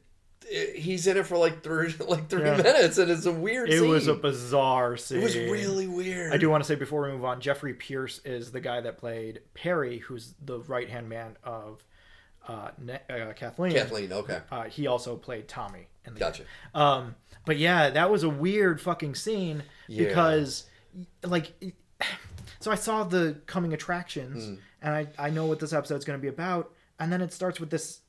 he's in it for like three <laughs> like three Yeah. minutes, and it's a weird. it scene. was a bizarre scene It was really weird. I do want to say before we move on, Jeffrey Pierce is the guy that played Perry, who's the right hand man of uh, Ne- uh, Kathleen. Kathleen, okay, Uh, he also played Tommy in the gotcha. Um, but yeah, that was a weird fucking scene Yeah. because, like, <sighs> so I saw the coming attractions, Hmm. and I I know what this episode's going to be about, and then it starts with this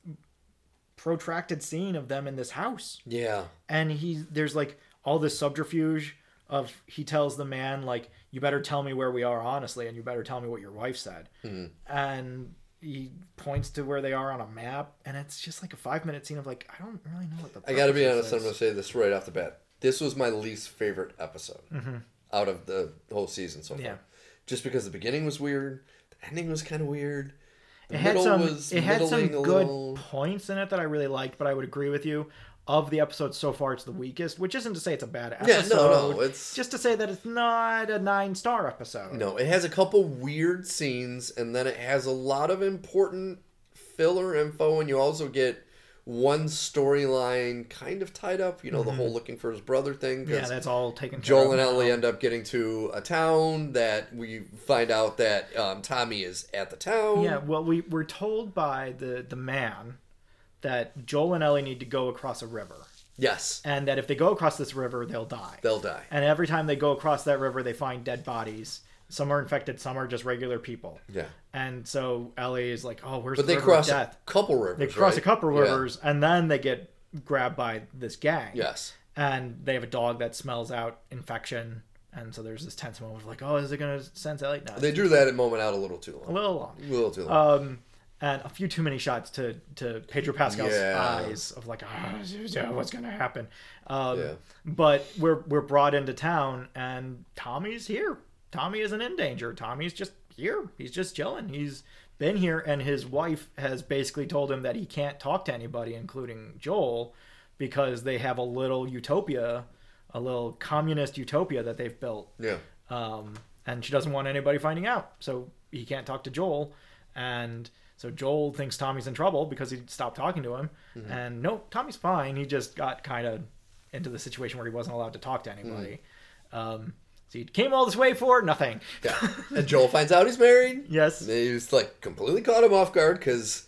protracted scene of them in this house, Yeah, and he there's like all this subterfuge of he tells the man like you better tell me where we are honestly, and you better tell me what your wife said, Hmm. and he points to where they are on a map, and it's just like a five minute scene of like I don't really know what the I got to be honest. of I'm going to say this right off the bat. This was my least favorite episode out of the whole season so far. Mm-hmm. Yeah. Just because the beginning was weird, the ending was kind of weird. The It had some. It had some good little. points in it that I really liked, but I would agree with you. Of the episodes so far, it's the weakest, which isn't to say it's a bad Yeah, episode. no, no, it's just to say that it's not a nine star episode. no. It has a couple weird scenes, and then it has a lot of important filler info, and you also get one storyline kind of tied up. You know, the whole looking for his brother thing. Mm-hmm. Yeah, that's all taken. care Joel and now. Ellie end up getting to a town that we find out that um, Tommy is at the town. Yeah, well, we we're told by the the man that Joel and Ellie need to go across a river, Yes, and that if they go across this river, they'll die. they'll die. And every time they go across that river, they find dead bodies. Some are infected, some are just regular people. Yeah, And so Ellie is like, "Oh, where's but the they river cross of a death?" couple rivers. They cross right? a couple Yeah. rivers, and then they get grabbed by this gang. Yes. And they have a dog that smells out infection, and so there's this tense moment of like, "Oh, is it gonna sense Ellie?" No, They drew that moment out a little too long. a long. little long. A little too long. Um, and a few too many shots to to Pedro Pascal's Yeah. eyes of like, ah, what's gonna happen? Um, Yeah. But we're we're brought into town, and Tommy's here. Tommy isn't in danger. Tommy's just here. He's just chilling. He's been here, and his wife has basically told him that he can't talk to anybody, including Joel, because they have a little utopia, a little communist utopia that they've built yeah. um, and she doesn't want anybody finding out. So he can't talk to Joel, and so Joel thinks Tommy's in trouble because he stopped talking to him. Mm-hmm. And no, Tommy's fine. He just got kind of into the situation where he wasn't allowed to talk to anybody. Um, so he came all this way for nothing. Yeah. <laughs> and Joel finds out he's married. Yes. He's like completely caught him off guard because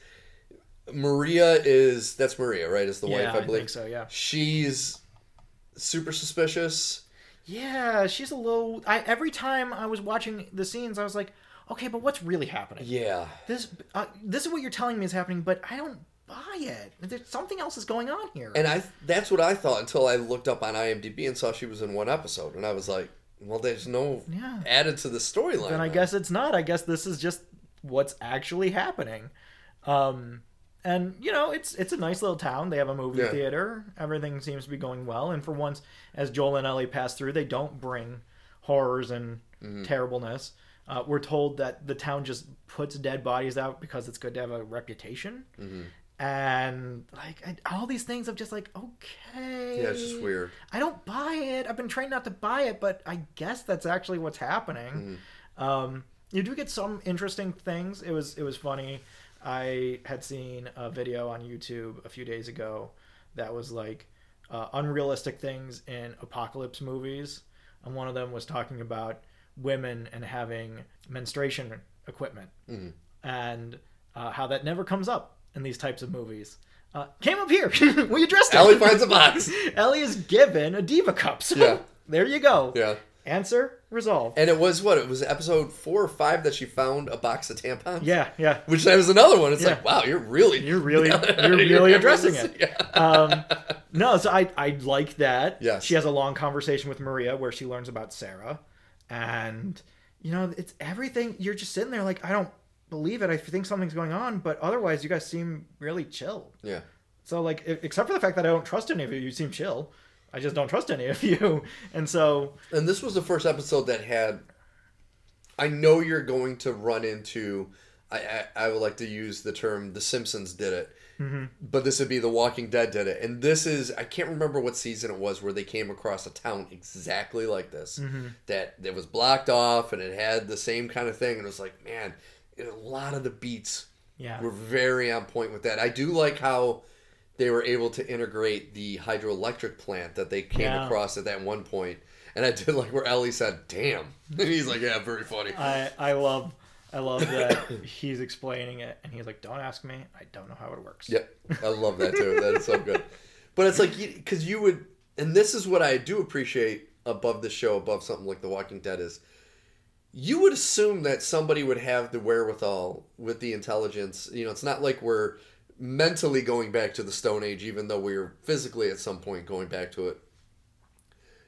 Maria is that's Maria, right? Is the wife, Yeah, I I believe. think so, yeah. She's super suspicious. Yeah, she's a little. I every time I was watching the scenes, I was like, okay, but what's really happening? Yeah. This uh, this is what you're telling me is happening, but I don't buy it. There's something else is going on here. And I that's what I thought until I looked up on IMDb and saw she was in one episode, and I was like, well, there's no Yeah. added to the storyline. then I guess it's not. I guess this is just what's actually happening. Um, and you know it's it's a nice little town. They have a movie Yeah. theater. Everything seems to be going well. And for once, as Joel and Ellie pass through, they don't bring horrors and Mm-hmm. terribleness. Uh, we're told that the town just puts dead bodies out because it's good to have a reputation. Mm-hmm. And like I, all these things, I'm just like, okay. Yeah, it's just weird. I don't buy it. I've been trying not to buy it, but I guess that's actually what's happening. Mm-hmm. Um, you do get some interesting things. It was it was funny. I had seen a video on YouTube a few days ago that was like uh, unrealistic things in apocalypse movies, and one of them was talking about women and having menstruation equipment, and uh, how that never comes up in these types of movies. Uh, came up here. <laughs> we addressed it. Ellie finds a box. <laughs> Ellie is given a diva cup. So Yeah. there you go. Yeah. Answer resolved. And it was what? It was episode four or five that she found a box of tampons? Yeah, yeah. Which that was another one. It's Yeah. like, wow, you're really. You're really- <laughs> you're really addressing it. Yeah. Um, no, so I I like that. Yes. She has a long conversation with Maria where she learns about Sarah, and you know it's everything. You're just sitting there like I don't believe it. I think something's going on, but otherwise you guys seem really chill. Yeah. So like, except for the fact that I don't trust any of you, you seem chill. I just don't trust any of <laughs> you, and so And this was the first episode that had. I know you're going to run into. I, I, I would like to use the term The Simpsons did it. Mm-hmm. But this would be The Walking Dead did it. And this is. I can't remember what season it was where they came across a town exactly like this. Mm-hmm. That it was blocked off and it had the same kind of thing. And it was like, man, a lot of the beats yeah, were very on point with that. I do like how they were able to integrate the hydroelectric plant that they came Yeah. across at that one point. And I did <laughs> like where Ellie said, "Damn," <laughs> and he's like, "Yeah, very funny." I I love I love that he's explaining it, and he's like, "Don't ask me. I don't know how it works." Yep, I love that too. That is so good. But it's like because you would, and this is what I do appreciate above the show, above something like The Walking Dead is. You would assume that somebody would have the wherewithal with the intelligence. You know, it's not like we're mentally going back to the Stone Age, even though we're physically at some point going back to it.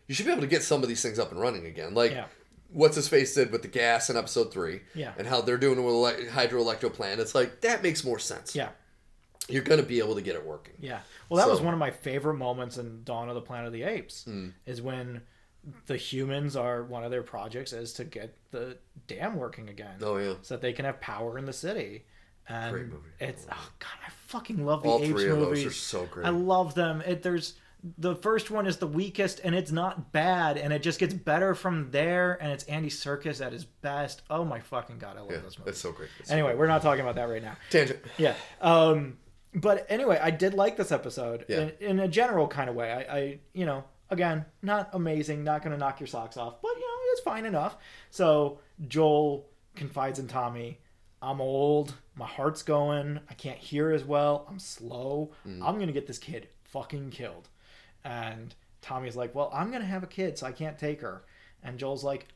You should be able to get some of these things up and running again. Like, Yeah. what's his face did with the gas in episode three, Yeah. and how they're doing with ele- hydroelectric plant. It's like that makes more sense Yeah. you're going to be able to get it working. Yeah. Well, that was one of my favorite moments in Dawn of the Planet of the Apes. Mm. Is when the humans are one of their projects is to get the dam working again, Oh yeah, so that they can have power in the city. And Great movie. It's oh god, I fucking love the all apes three of movies. those are so great. I love them. It there's the first one is the weakest and it's not bad and it just gets better from there and it's Andy Serkis at his best. Oh my fucking god, I love yeah, those movies. it's so great. It's so Anyway, great. we're not talking about that right now. tangent. Yeah. Um, but anyway, I did like this episode Yeah. in, in a general kind of way. I, I, you know, again, not amazing, not going to knock your socks off, but you know, it's fine enough. So Joel confides in Tommy. I'm old. My heart's going. I can't hear as well. I'm slow. Mm. I'm going to get this kid fucking killed. And Tommy's like, well, I'm going to have a kid, so I can't take her. And Joel's like,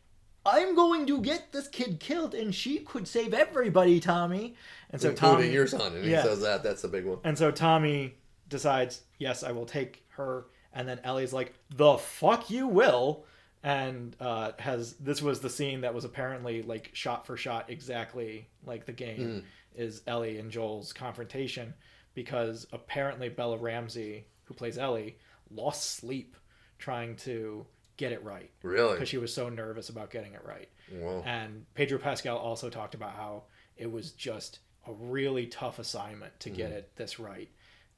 I'm going to get this kid killed, and she could save everybody, Tommy. And so Including Tommy, your son, and Yeah. he says that. That's a big one. and so Tommy decides, yes, I will take her. And then Ellie's like, the fuck you will. And uh, has this was the scene that was apparently like shot for shot exactly like the game is Ellie and Joel's confrontation because apparently Bella Ramsey, who plays Ellie, lost sleep trying to get it right Really? because she was so nervous about getting it right. Wow. And Pedro Pascal also talked about how it was just a really tough assignment to get it this right.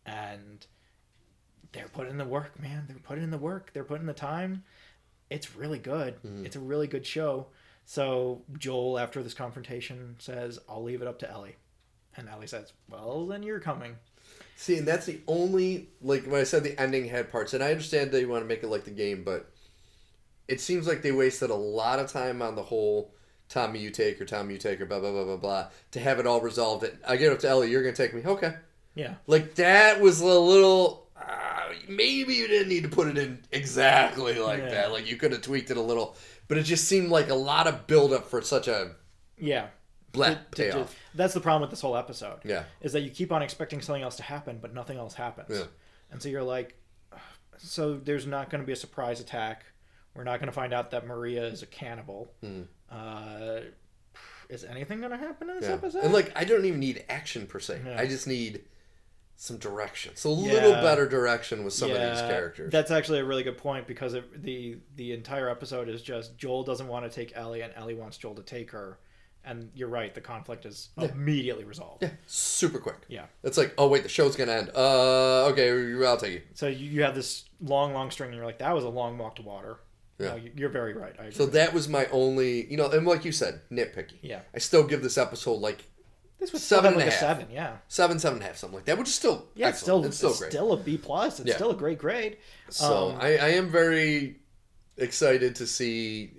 And they're putting in the work, man. They're putting in the work. They're putting in the time. It's really good. Mm-hmm. It's a really good show. So Joel, after this confrontation, says, I'll leave it up to Ellie. And Ellie says, Well, then you're coming. See, and that's the only like when I said the ending had parts, and I understand they want to make it like the game, but it seems like they wasted a lot of time on the whole Tommy you take or Tommy you take or blah blah blah blah blah to have it all resolved. And I get up to Ellie, you're gonna take me, okay? Yeah. Like that was a little. Maybe you didn't need to put it in exactly like Yeah. that. Like you could have tweaked it a little, but it just seemed like a lot of buildup for such a Yeah. black To- to payoff. that's the problem with this whole episode. Yeah. Is that you keep on expecting something else to happen, but nothing else happens. Yeah. And so you're like, so there's not going to be a surprise attack. We're not going to find out that Maria is a cannibal. Uh, is anything going to happen in this. Yeah. episode? And like I don't even need action per se. Yeah. I just need some direction. So a little better direction with some of these characters. That's actually a really good point because it, the the entire episode is just Joel doesn't want to take Ellie and Ellie wants Joel to take her, and you're right, the conflict is immediately resolved. yeah, super quick. Yeah. It's like, oh wait, the show's gonna end. Uh, okay, I'll take you. So you, you have this long, long string, and you're like, that was a long walk to water. Yeah. No, you- you're very right. I agree. So that was my only, you know, and like you said, nitpicky. yeah, I still give this episode like this was Seven and like a half. seven. Yeah, seven, seven and a half, something like that, which is still yeah, it's still it's still it's great. still a B plus. It's Yeah. still a great grade. so um, I, I am very excited to see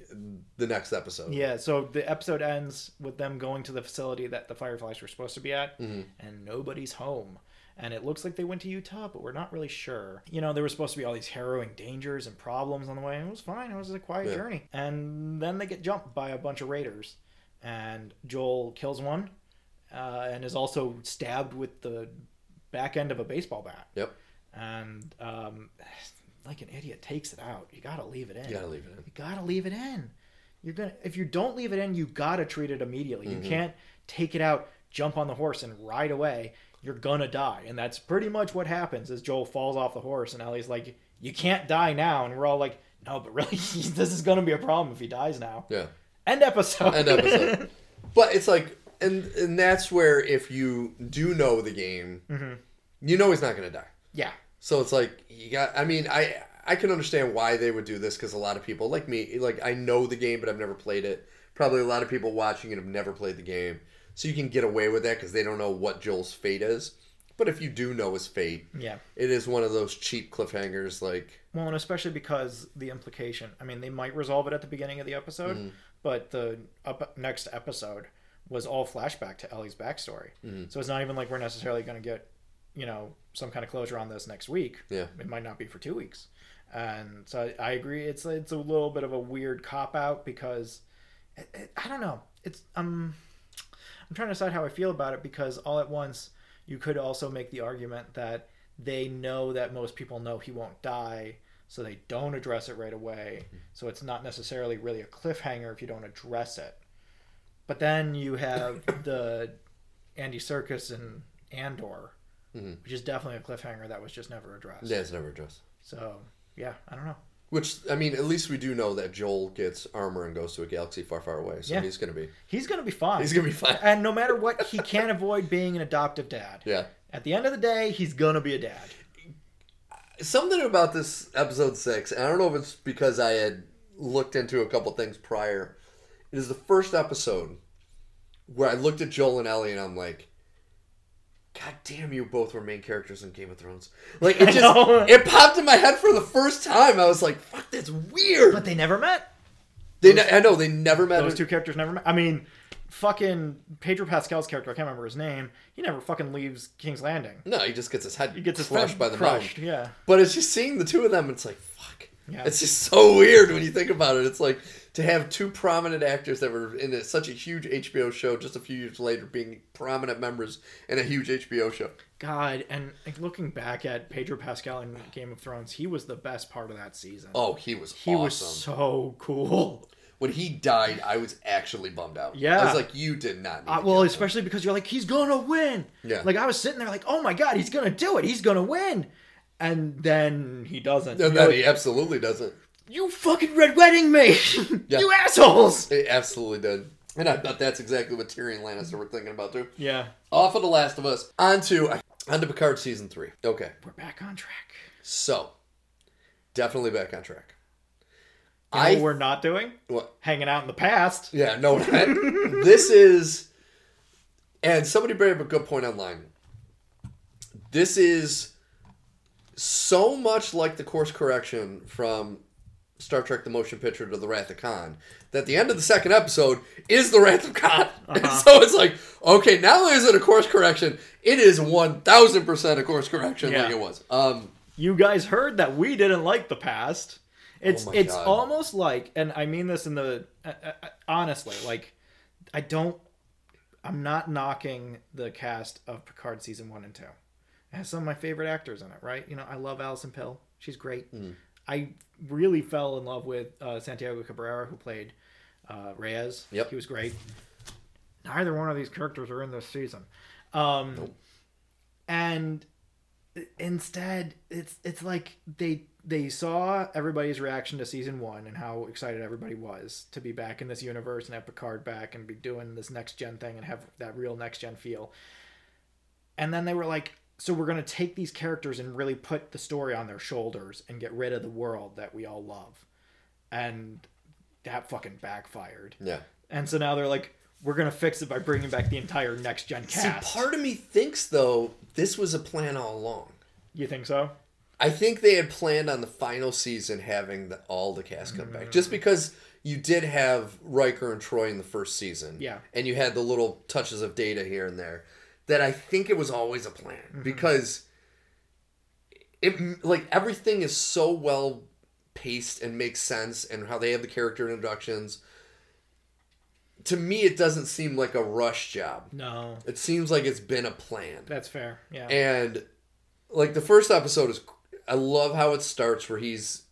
the next episode. Yeah, so the episode ends with them going to the facility that the Fireflies were supposed to be at, Mhm. and nobody's home. And it looks like they went to Utah, but we're not really sure. You know, there were supposed to be all these harrowing dangers and problems on the way, and it was fine. It was a quiet Yeah. journey. And then they get jumped by a bunch of raiders, and Joel kills one, uh, and is also stabbed with the back end of a baseball bat. Yep. And um, <sighs> like an idiot, takes it out. You gotta leave it in. You gotta leave it in. You gotta leave it in. You're gonna if you don't leave it in, you gotta treat it immediately. Mhm. You can't take it out, jump on the horse, and ride away. You're gonna die, and that's pretty much what happens. As Joel falls off the horse, and Ellie's like, "You can't die now," and we're all like, "No, but really, <laughs> this is gonna be a problem if he dies now." Yeah. End episode. End episode. <laughs> But it's like, and and that's where if you do know the game, hmm you know he's not gonna die. Yeah. So it's like you got. I mean, I I can understand why they would do this because a lot of people like me, like I know the game, but I've never played it. Probably a lot of people watching it have never played the game, so you can get away with that because they don't know what Joel's fate is. But if you do know his fate, Yeah. it is one of those cheap cliffhangers. Like, Well, and especially because the implication. I mean, they might resolve it at the beginning of the episode, Mhm. but the up next episode was all flashback to Ellie's backstory. Mhm. So it's not even like we're necessarily going to get, you know, some kind of closure on this next week. Yeah. It might not be for two weeks. And so I, I agree. It's it's a little bit of a weird cop out because it, it, I don't know. It's um, I'm trying to decide how I feel about it because all at once you could also make the argument that they know that most people know he won't die, so they don't address it right away. So it's not necessarily really a cliffhanger if you don't address it. But then you have the Andy Serkis and Andor, Mhm. which is definitely a cliffhanger that was just never addressed. yeah, it's never addressed. So yeah, I don't know. Which I mean, at least we do know that Joel gets armor and goes to a galaxy far, far away. So Yeah. he's gonna be He's gonna be fine. he's gonna be fine. and no matter what, he can't avoid being an adoptive dad. Yeah. At the end of the day, he's gonna be a dad. Something about this episode six, and I don't know if it's because I had looked into a couple things prior. It is the first episode where I looked at Joel and Ellie and I'm like, God damn, you both were main characters in Game of Thrones. Like it <laughs> just it popped in my head for the first time. I was like, fuck, that's weird. But they never met. They ne- I know they never met. Those two characters never met. I mean, fucking Pedro Pascal's character, I can't remember his name. He never fucking leaves King's Landing. No, he just gets his head He gets his crushed head by the crushed. Yeah. But it's just seeing the two of them. It's like fuck. Yeah. It's just so weird when you think about it. It's like to have two prominent actors that were in a, such a huge HBO show just a few years later being prominent members in a huge HBO show. God, and like, looking back at Pedro Pascal in Game of Thrones, he was the best part of that season. Oh, he was he awesome. was so cool. when he died, I was actually bummed out. Yeah. I was like, you did not. Need Uh, well, kill him. especially because you're like, he's gonna win. Yeah. Like I was sitting there, like, oh my god, he's gonna do it. He's gonna win. And then he doesn't. And then like, he absolutely doesn't. You fucking red wedding me, <laughs> Yeah. you assholes. He absolutely did. And I bet that's exactly what Tyrion Lannister were thinking about too. Yeah, Off of The Last of Us, onto uh, onto Picard season three. Okay, we're back on track. so definitely back on track. You know I what we're not doing what? hanging out in the past. Yeah, no. <laughs> this is, and somebody brought up a good point online. This is so much like the course correction from Star Trek: The Motion Picture to the Wrath of Khan that the end of the second episode is the Wrath of Khan. <laughs> Uh-huh. so it's like, okay, now is it a course correction, it is one thousand percent a course correction like it was. Um, You guys heard that we didn't like the past. It's Oh it's God. almost like, and I mean this in the uh, uh, honestly, like I don't, I'm not knocking the cast of Picard season one and two. It has some of my favorite actors in it, right? You know, I love Alison Pill. She's great. Mm. I really fell in love with uh, Santiago Cabrera, who played uh, Reyes. Yep. he was great. Neither one of these characters are in this season. Um, Nope. And instead it's it's like they they saw everybody's reaction to season one and how excited everybody was to be back in this universe and have Picard back and be doing this next gen thing and have that real next gen feel. And then they were like, so we're gonna take these characters and really put the story on their shoulders and get rid of the world that we all love. And that fucking backfired. Yeah. And so now they're like, we're gonna fix it by bringing back the entire next gen cast. See, part of me thinks though this was a plan all along. you think so? I think they had planned on the final season having the, all the cast come back, just mm. because you did have Riker and Troi in the first season, Yeah. and you had the little touches of data here and there. That I think it was always a plan mm-hmm. because it like everything is so well paced and makes sense, and how they have the character introductions. To me, it doesn't seem like a rush job. No. It seems like it's been a plan. That's fair. Yeah. And like the first episode is I love how it starts where he's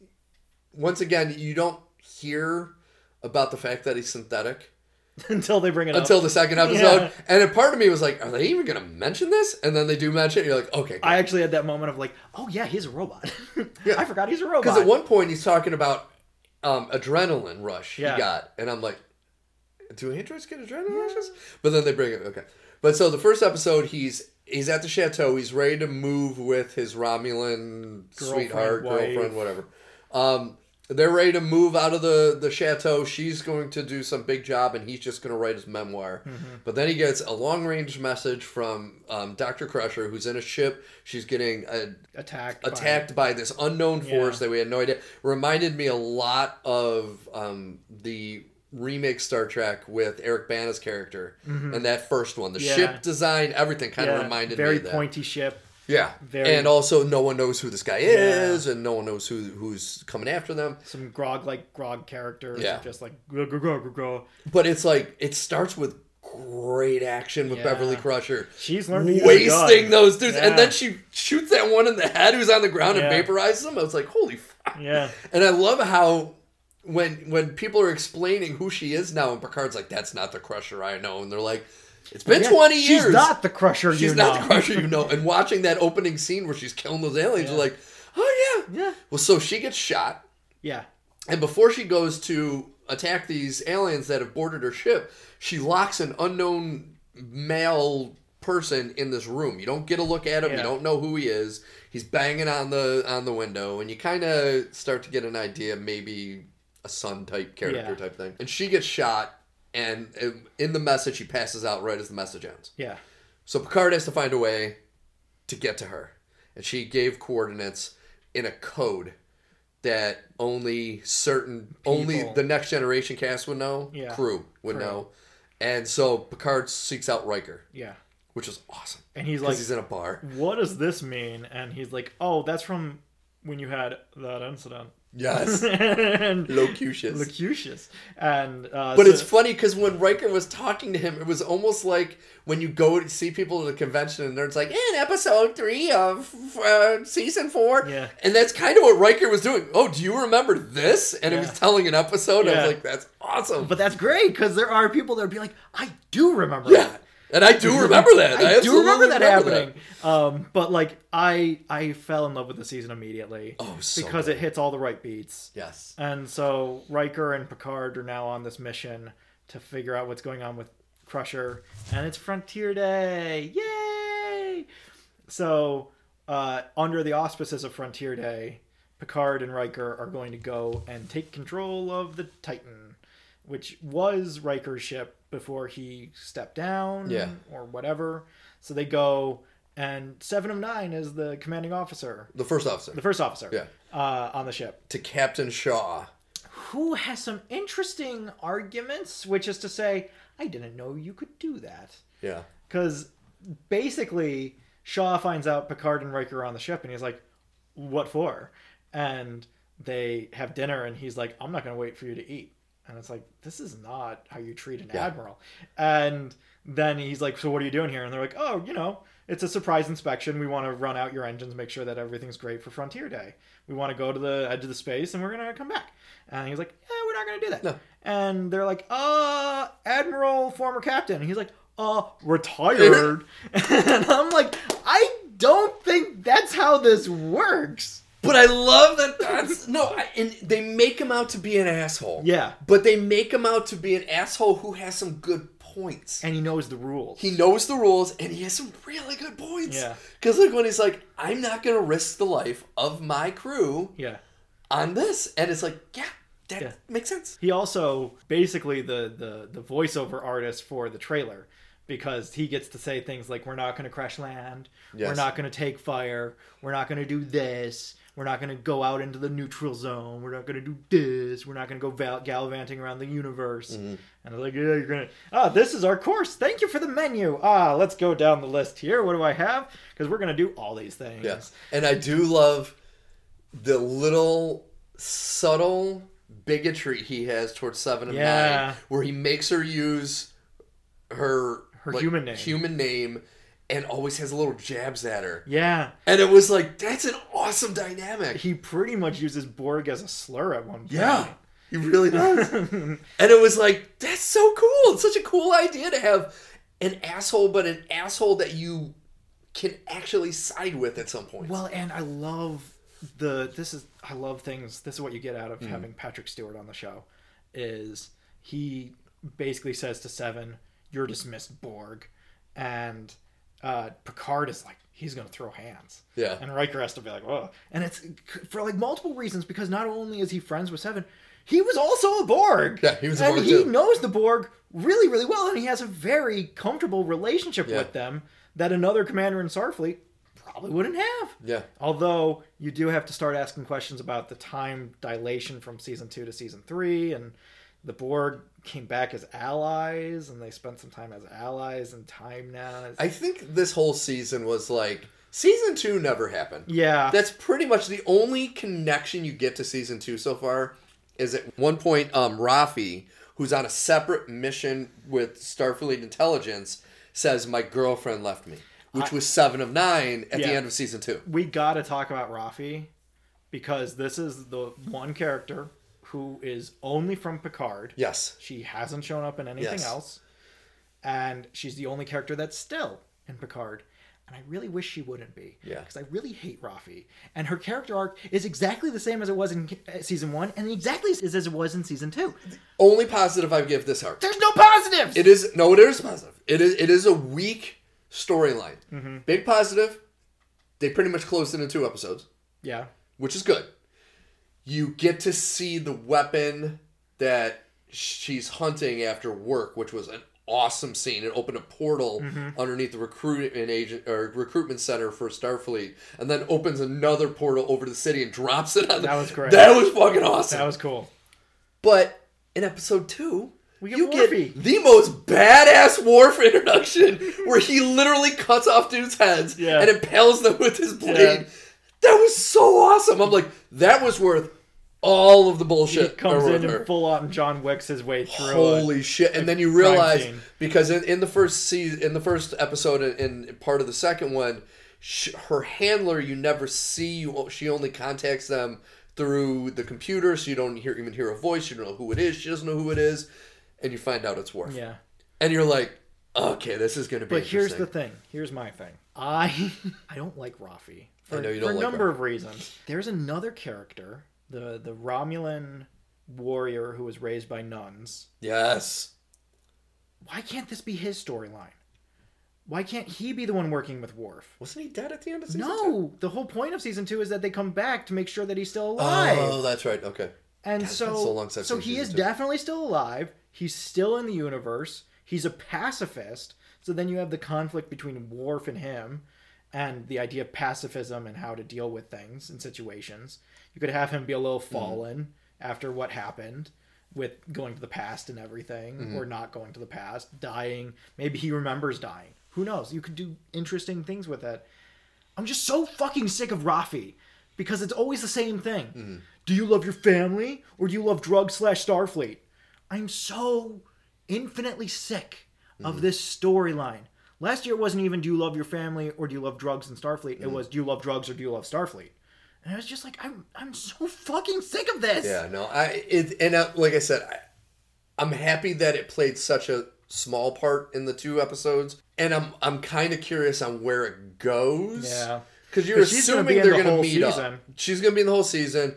once again you don't hear about the fact that he's synthetic <laughs> Until they bring it up. until up. the second episode. Yeah. And a part of me was like, are they even gonna mention this? And then they do mention it, you're like, okay. I actually had that moment of like, oh yeah, he's a robot. <laughs> yeah. I forgot he's a robot. Because at one point he's talking about um, adrenaline rush Yeah. he got. And I'm like, do androids get adrenaline rushes? But then they bring it okay. But so the first episode he's he's at the chateau, he's ready to move with his Romulan sweetheart, wife. girlfriend, whatever. Um they're ready to move out of the, the chateau. She's going to do some big job, and he's just going to write his memoir. But then he gets a long range message from um, Dr. Crusher, who's in a ship. She's getting uh, attacked. by- attacked by this unknown force Yeah. that we had no idea. Reminded me a lot of um, the remake Star Trek with Eric Bana's character and that first one. The Mm-hmm. Yeah. ship design, everything kind of reminded very me of that. pointy ship. Yeah, very- and also no one knows who this guy is, and no one knows who who's coming after them. Some grog like grog characters. Yeah. Just like grog grog grog, go. But it's like it starts with great action with Yeah. Beverly Crusher. She's learned to use a wasting gun. those dudes, Yeah. and then she shoots that one in the head who's on the ground Yeah. and vaporizes him. I was like, holy fuck! Yeah. And I love how when when people are explaining who she is now, and Picard's like, "That's not the Crusher I know," and they're like, "It's been Yeah, twenty years. She's not the crusher She's you not know. the Crusher you know." And watching that opening scene where she's killing those aliens, you're like, "Oh yeah, Yeah. Well, so she gets shot, Yeah. and before she goes to attack these aliens that have boarded her ship, she locks an unknown male person in this room. You don't get a look at him. You don't know who he is. He's banging on the on the window, and you kind of start to get an idea, maybe a son type character Yeah. type thing. And she gets shot, and in the message, she passes out right as the message ends. Yeah. So Picard has to find a way to get to her. And she gave coordinates in a code that only certain only the next generation cast would know, Yeah. crew would Crew. know. And so Picard seeks out Riker, Yeah. which is awesome. And he's like, he's in a bar. what does this mean? And he's like, oh, that's from when you had that incident. Yes. <laughs> and Locutus. Locutus. And uh, But so- it's funny because when Riker was talking to him, it was almost like when you go to see people at a convention and they're like, in episode three of uh, season four. Yeah. And that's kind of what Riker was doing. Oh, do you remember this? And it was telling an episode. I was like, that's awesome. But that's great because there are people that would be like, I do remember yeah. that. And I do <laughs> remember that. I, do absolutely remember that remember happening. Um, but like, I I fell in love with the season immediately. Oh, so because good. it hits all the right beats. Yes. And so Riker and Picard are now on this mission to figure out what's going on with Crusher, and it's Frontier Day! Yay! So, uh, under the auspices of Frontier Day, Picard and Riker are going to go and take control of the Titan, which was Riker's ship before he stepped down, Yeah. or whatever. So they go, and Seven of Nine is the commanding officer, The first officer. the first officer, Yeah. uh, on the ship To Captain Shaw. who has some interesting arguments, which is to say, I didn't know you could do that. Yeah. Because basically, Shaw finds out Picard and Riker are on the ship, and he's like, What for? And they have dinner, and he's like, I'm not going to wait for you to eat. And it's like, This is not how you treat an Yeah. admiral. And then he's like, So what are you doing here? And they're like, Oh, you know, it's a surprise inspection. We want to run out your engines, make sure that everything's great for Frontier Day. We want to go to the edge of the space, and we're going to come back. And he's like, Yeah, we're not going to do that. No. And they're like, Uh, Admiral, former captain. And he's like, Uh, <laughs> retired. <laughs> and I'm like, I don't think that's how this works. But I love that that's no, I, and they make him out to be an asshole. Yeah. But they make him out to be an asshole who has some good points. And he knows the rules. He knows the rules and he has some really good points. Yeah. Because like when he's like, I'm not gonna risk the life of my crew yeah. on this, and it's like, yeah, that Yeah. makes sense. He also basically the the the voiceover artist for the trailer because he gets to say things like we're not going to crash land, yes. we're not going to take fire, we're not going to do this, we're not going to go out into the neutral zone, we're not going to do this, we're not going to go val- gallivanting around the universe. Mm-hmm. And I'm like, yeah, you're going to Ah, this is our course. Thank you for the menu. Ah, let's go down the list here. What do I have? Cuz we're going to do all these things. Yes. And I do love the little subtle bigotry he has towards Seven and Yeah. Nine, where he makes her use her Her human name. human name, and always has little jabs at her. Yeah. And it was like that's an awesome dynamic. He pretty much uses Borg as a slur at one point. Yeah, he really does. <laughs> and it was like that's so cool. It's such a cool idea to have an asshole, but an asshole that you can actually side with at some point. Well, and I love the this is I love things. This is what you get out of Mm-hmm. having Patrick Stewart on the show. Is he basically says to Seven, "You're dismissed, Borg," and uh, Picard is like, he's gonna throw hands. Yeah. And Riker has to be like, "Oh," and it's for like multiple reasons because not only is he friends with Seven, he was also a Borg. Yeah, he was a Borg. and he too. knows the Borg really, really well, and he has a very comfortable relationship Yeah. with them that another commander in Starfleet probably wouldn't have. Yeah. Although you do have to start asking questions about the time dilation from season two to season three, and the Borg came back as allies, and they spent some time as allies and time now. I think this whole season was like season two never happened. yeah, That's pretty much the only connection you get to season two so far. Is at one point, um, Raffi, who's on a separate mission with Starfleet Intelligence, says, "My girlfriend left me," which was seven of nine at the end of season two. we got to talk about Raffi because this is the one character who is only from Picard. Yes. She hasn't shown up in anything Yes. else. And she's the only character that's still in Picard. And I really wish she wouldn't be. Yeah. Because I really hate Raffi. And her character arc is exactly the same as it was in uh, season one, and exactly as as it was in season two. Only positive I give this arc. There's no positives! It is no, it is positive. It is it is a weak storyline. Mm-hmm. Big positive. They pretty much closed it in two episodes. yeah. which is good. You get to see the weapon that she's hunting after work, which was an awesome scene. It opened a portal Mm-hmm. underneath the recruitment agent or recruitment center for Starfleet, and then opens another portal over to the city and drops it on. That was great. That was fucking awesome. That was cool. But in episode two, We get you get the most badass Worf introduction, where he literally cuts off dudes' heads Yeah. and impales them with his blade. Yeah. That was so awesome. I'm like, that was worth all of the He bullshit. comes in and full on John Wicks his way through. Holy a- shit! And then you realize because in, in the first season, in the first episode, and in part of the second one, sh- her handler you never see. You she only contacts them through the computer, so you don't hear even hear a voice. You don't know who it is. She doesn't know who it is, and you find out it's Worf. Yeah. And you're like, okay, this is going to be. But here's the thing. Here's my thing. I I don't like Raffi for, I know you for don't a like number Raffi. of reasons. There's another character, the the Romulan warrior who was raised by nuns. Yes. Why can't this be his storyline? Why can't he be the one working with Worf? Wasn't he dead at the end of season two? No, the whole point of season two is that they come back to make sure that he's still alive. Oh, that's right. Okay. And God, so, so long since so he is two. definitely still alive. He's still in the universe. He's a pacifist. So then you have the conflict between Worf and him, and the idea of pacifism and how to deal with things and situations. You could have him be a little Mm-hmm. fallen after what happened with going to the past and everything, Mm-hmm. or not going to the past, dying. Maybe he remembers dying. Who knows? You could do interesting things with it. I'm just so fucking sick of Raffi because it's always the same thing. Do you love your family or do you love drugs slash Starfleet? I'm so infinitely sick of this storyline. Last year it wasn't even do you love your family or do you love drugs and Starfleet. It was do you love drugs or do you love Starfleet. And I was just like, I'm I'm so fucking sick of this. Yeah, no, I it and uh, like I said, I, I'm happy that it played such a small part in the two episodes, and I'm I'm kind of curious on where it goes. Yeah. because you're she's gonna assuming be they're the going to meet season. up. She's going to be in the whole season.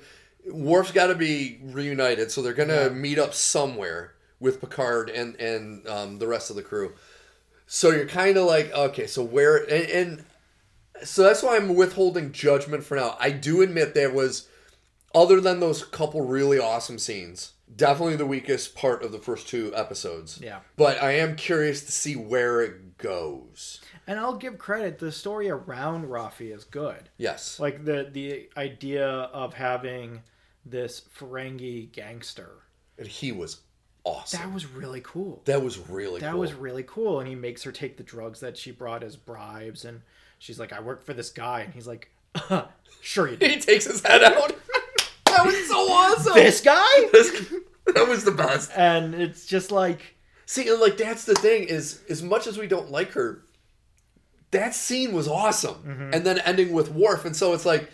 Worf's got to be reunited, so they're going to Yeah. meet up somewhere with Picard and and um, the rest of the crew. So you're kind of like, okay, so where and, and so that's why I'm withholding judgment for now. I do admit there was, other than those couple really awesome scenes, definitely the weakest part of the first two episodes. Yeah. But I am curious to see where it goes. And I'll give credit. The story around Raffi is good. Yes. Like the the idea of having this Ferengi gangster. And he was awesome. That was really cool. That was really cool. That cool. was really cool. And he makes her take the drugs that she brought as bribes. And she's like, I work for this guy. And he's like, sure you <laughs> do. he takes his head out. <laughs> that was so awesome. this guy? <laughs> This- that was the best. And it's just like, See, and like that's the thing is, as much as we don't like her, that scene was awesome, Mm-hmm. and then ending with Worf, and so it's like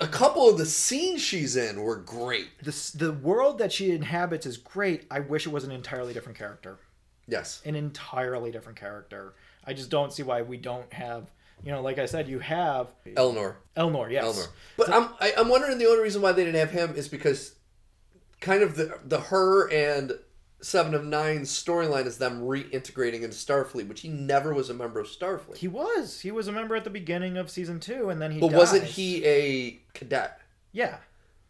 a couple of the scenes she's in were great. the, the world that she inhabits is great. I wish it was an entirely different character. Yes, An entirely different character. I just don't see why we don't have, you know, like I said, you have Elnor, Elnor, yes. Elnor. But I'm I, I'm wondering the only reason why they didn't have him is because kind of the the her and Seven of Nine storyline is them reintegrating into Starfleet, which he never was a member of Starfleet. He was. He was a member at the beginning of season two, and then he. but wasn't he a cadet? Yeah.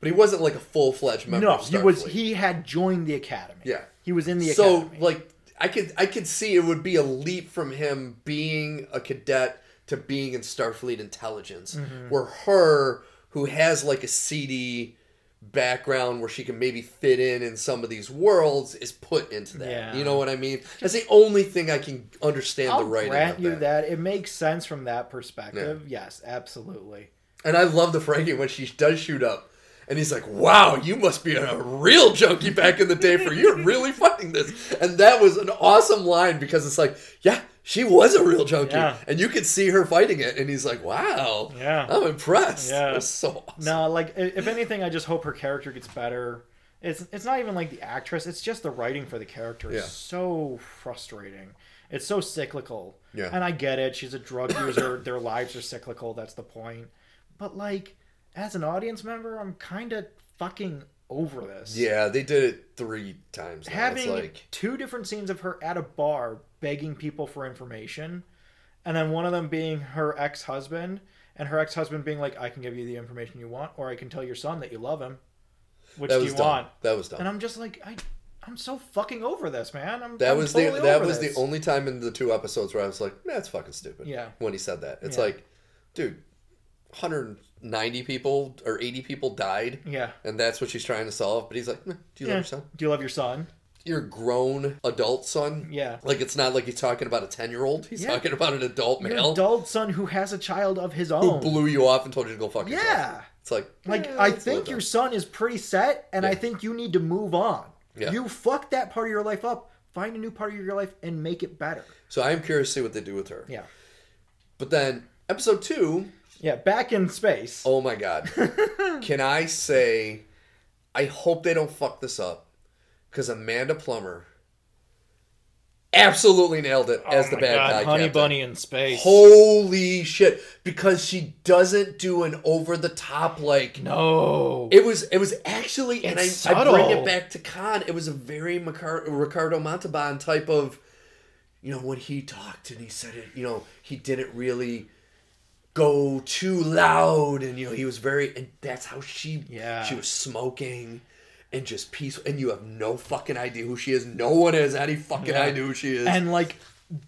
But he wasn't like a full fledged member. No, of he was. He had joined the academy. Yeah. He was in the so academy. So like I could I could see it would be a leap from him being a cadet to being in Starfleet intelligence, Mm-hmm. where her who has like a seedy background where she can maybe fit in in some of these worlds is put into that. Yeah. You know what I mean? That's the only thing I can understand I'll the writing grant you that. that. It makes sense from that perspective. Yes, absolutely. And I love the Ferengi when she does shoot up. And he's like, wow, you must be a real junkie back in the day for you're really <laughs> fighting this. And that was an awesome line because it's like, yeah, she was a real junkie. Yeah. And you could see her fighting it. And he's like, wow, Yeah. I'm impressed. Yeah. Was so awesome. No, like if anything, I just hope her character gets better. It's it's not even like the actress; it's just the writing for the character is Yeah. so frustrating. It's so cyclical. Yeah. And I get it; she's a drug user. <coughs> their lives are cyclical. That's the point. But like, as an audience member, I'm kind of fucking over this. Yeah, they did it three times. Now. having like, two different scenes of her at a bar begging people for information, and then one of them being her ex husband, and her ex husband being like, "I can give you the information you want, or I can tell your son that you love him." Which that do you dumb. want? That was dumb. And I'm just like, I, I'm so fucking over this, man. I'm That I'm was totally the that was this. the only time in the two episodes where I was like, "That's fucking stupid." Yeah. When he said that, it's Yeah. like, dude, 190 people or 80 people died, Yeah. and that's what she's trying to solve. But he's like, "Do you Yeah. love your son? Do you love your son? Your grown adult son? Yeah. Like it's not like he's talking about a 10 year old. He's Yeah. talking about an adult Your male adult son who has a child of his own. who blew you off and told you to go fuck yourself. Yeah. It's like, Like eh, I think your son is pretty set, and I think you need to move on. Yeah. You fucked that part of your life up. Find a new part of your life and make it better. So I am curious to see what they do with her. Yeah. But then episode two, Yeah. Back in space. Oh my god. <laughs> Can I say I hope they don't fuck this up because Amanda Plummer absolutely nailed it oh as Oh the bad God, guy. Honey captain. Bunny in space. Holy shit! Because she doesn't do an over the top like. no. It was it was actually, and I, It's I bring it back to Khan. It was a very Macar- Ricardo Montalban type of, you know, when he talked and he said it, you know, he didn't really go too loud, and you know, he was very, and that's how she, Yeah. she was smoking. And just peaceful, and you have no fucking idea who she is. No one has any fucking Yeah. idea who she is. and like,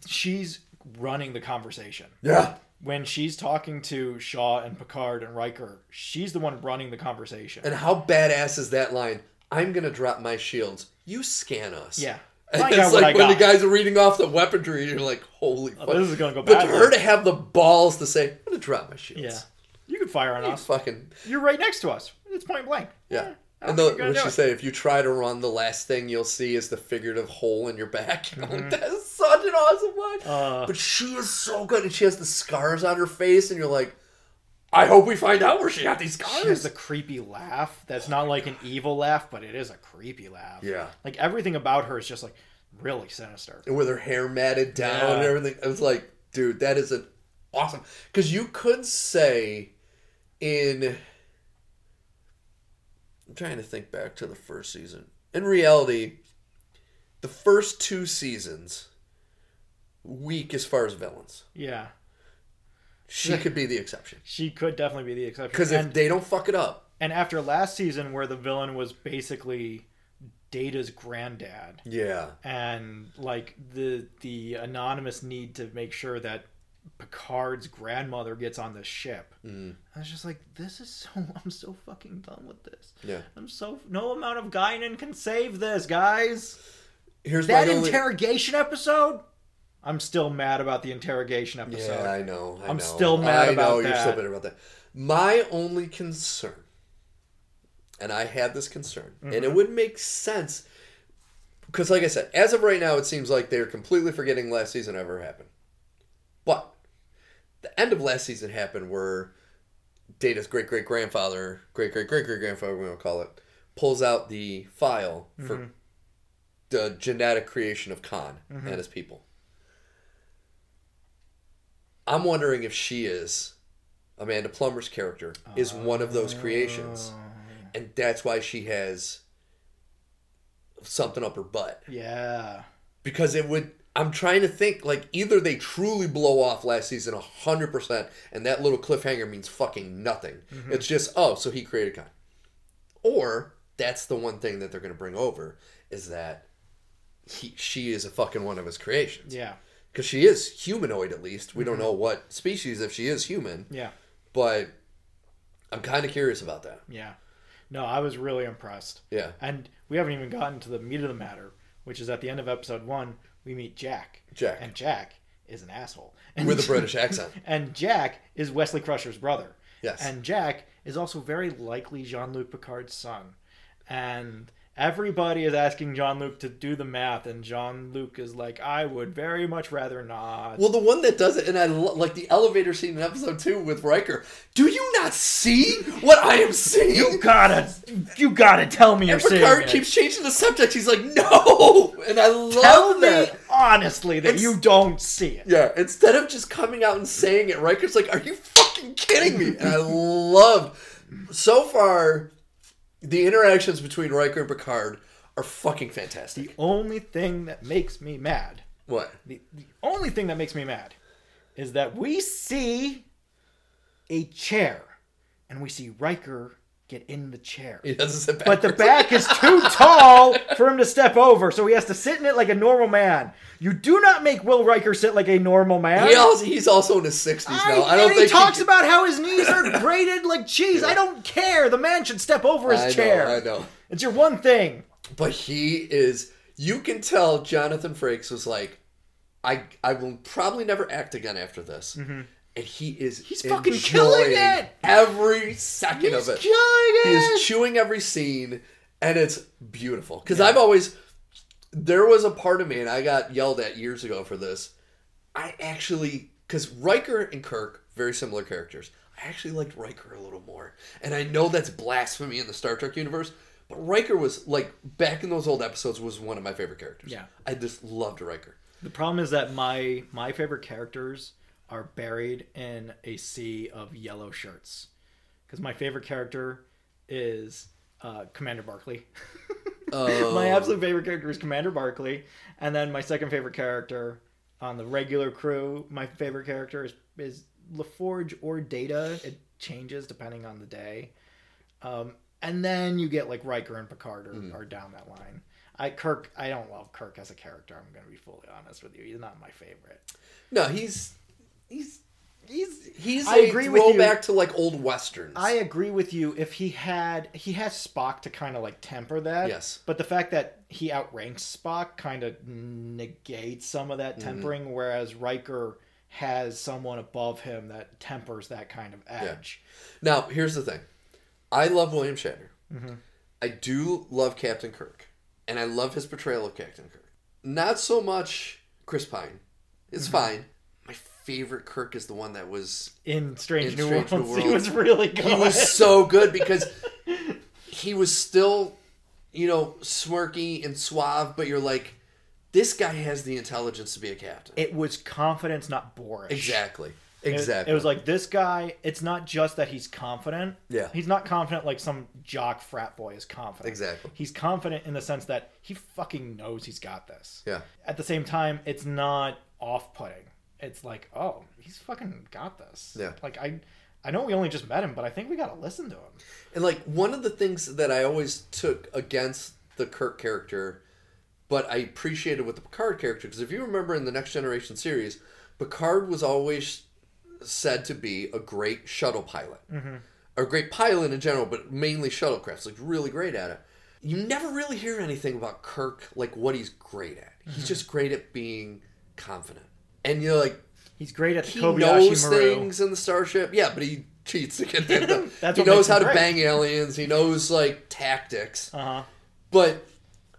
she's running the conversation. yeah, When she's talking to Shaw and Picard and Riker, she's the one running the conversation. And how badass is that line? I'm gonna drop my shields. You scan us. Yeah. And it's like when the guys are reading off the weaponry, you're like, holy oh, fuck. this is gonna go bad. But her to have the balls to say, I'm gonna drop my shields. yeah. You can fire on You us. fucking You're right next to us. It's point blank. yeah. I And the, what she it. say, if you try to run, the last thing you'll see is the figurative hole in your back. <laughs> Mm-hmm. Like, that is such an awesome line. Uh, but she is so good, and she has the scars on her face, and you're like, I hope we find out where she got these scars. She has a creepy laugh. That's not like an evil laugh, but it is a creepy laugh. Yeah. Like everything about her is just like really sinister. and with her hair matted down Yeah. and everything. I was like, dude, that is an awesome. Because you could say in. I'm trying to think back to the first season. In reality, the first two seasons, weak as far as villains. Yeah, She could be the exception. she could definitely be the exception. Because if they don't fuck it up, and after last season, where the villain was basically Data's granddad, yeah. and like the the anonymous need to make sure that Picard's grandmother gets on the ship. Mm. I was just like, this is so. <laughs> I'm so fucking done with this. Yeah. I'm so. No amount of Guinan can save this, guys. Here's That my only- interrogation episode. I'm still mad about the interrogation episode. Yeah, I know. I I'm know. still mad I about know you're still that. bitter about that. My only concern, and I had this concern, and Mm-hmm. it would make sense because, like I said, as of right now, it seems like they're completely forgetting last season ever happened. But the end of last season happened where Data's great great grandfather, great great great great grandfather, we're gonna call it, pulls out the file for Mm-hmm. the genetic creation of Khan and his people. I'm wondering if she is Amanda Plummer's character is one of those creations, and that's why she has something up her butt. Yeah. Because it would. I'm trying to think like either they truly blow off last season hundred percent, and that little cliffhanger means fucking nothing. Mm-hmm. It's just oh, so he created Khan, or that's the one thing that they're going to bring over is that he she is a fucking one of his creations Yeah. because she is humanoid at least. We don't mm-hmm. know what species if she is human, Yeah. but I'm kind of curious about that. Yeah. No, I was really impressed. Yeah, And we haven't even gotten to the meat of the matter, which is at the end of episode one, we meet Jack. Jack. And Jack is an asshole. And with a British accent. <laughs> And Jack is Wesley Crusher's brother. Yes. And Jack is also very likely Jean Luc Picard's son. And everybody is asking Jean Luc to do the math, and Jean Luc is like, I would very much rather not. Well, the one that does it, and I lo- like the elevator scene in episode two with Riker. Do you not see what I am seeing? you gotta, you gotta tell me you're and seeing Picard it. keeps changing the subject. He's like, no, and I love Tell me that. honestly that It's- you don't see it. Yeah, instead of just coming out and saying it, Riker's like, "Are you fucking kidding me?" And I loved so far the interactions between Riker and Picard are fucking fantastic. The only thing that makes me mad, What? the, the only thing that makes me mad, is that we see a chair, and we see Riker get in the chair. He doesn't sit back. But the back is too <laughs> tall for him to step over, so he has to sit in it like a normal man. You do not make Will Riker sit like a normal man. He also, he's also in his sixties now. I, I, don't and think he talks can- about how his knees are <laughs> grated like cheese. I don't care. The man should step over his I know, chair. I know. It's your one thing. But he is. You can tell Jonathan Frakes was like, I I will probably never act again after this. Mm-hmm. And he is. He's fucking killing it! every second He's of it. killing He it. is chewing every scene, and it's beautiful. Because I've always there was a part of me, and I got yelled at years ago for this. I actually because Riker and Kirk very similar characters. I actually liked Riker a little more, and I know that's blasphemy in the Star Trek universe. But Riker was like back in those old episodes was one of my favorite characters. Yeah. I just loved Riker. The problem is that my my favorite characters are buried in a sea of yellow shirts. Because my favorite character is uh, Commander Barclay. <laughs> Oh. my absolute favorite character is Commander Barclay, and then my second favorite character on the regular crew, my favorite character is is LaForge or Data. It changes depending on the day. Um, and then you get like Riker and Picard are, Hmm. are down that line. I Kirk, I don't love Kirk as a character. I'm going to be fully honest with you. He's not my favorite. No, he's he's He's he's I a agree with you. throwback to like old westerns. I agree with you. If he had, he has Spock to kind of like temper that. Yes. But the fact that he outranks Spock kind of negates some of that Mm-hmm. tempering, whereas Riker has someone above him that tempers that kind of edge. Now, here's the thing. I love William Shatner. Mm-hmm. I do love Captain Kirk. And I love his portrayal of Captain Kirk. Not so much Chris Pine. It's Mm-hmm. fine. Favorite Kirk is the one that was. In Strange, In New, Strange New Worlds, he was really good. He was so good <laughs> because he was still, you know, smirky and suave, but you're like, this guy has the intelligence to be a captain. It was confidence, not boorish. exactly. It- Exactly. It, was like this guy. It's not just that he's confident. Yeah. He's not confident like some jock frat boy is confident. Exactly. He's confident in the sense that he fucking knows he's got this. yeah. At the same time, it's not off-putting. It's like, oh, he's fucking got this. Yeah. Like I, I know we only just met him, but I think we gotta listen to him. And like one of the things that I always took against the Kirk character, but I appreciated with the Picard character because if you remember in the Next Generation series, Picard was always said to be a great shuttle pilot, mm-hmm. or a great pilot in general, but mainly shuttlecrafts, like really great at it. You never really hear anything about Kirk, like what he's great at. He's just great at being confident, and you're like, He's great at the he Kobayashi knows Maru. things in the starship. Yeah, but he cheats to get there. <laughs> That's he what knows makes him how to great. bang aliens. He knows like tactics. Uh huh. But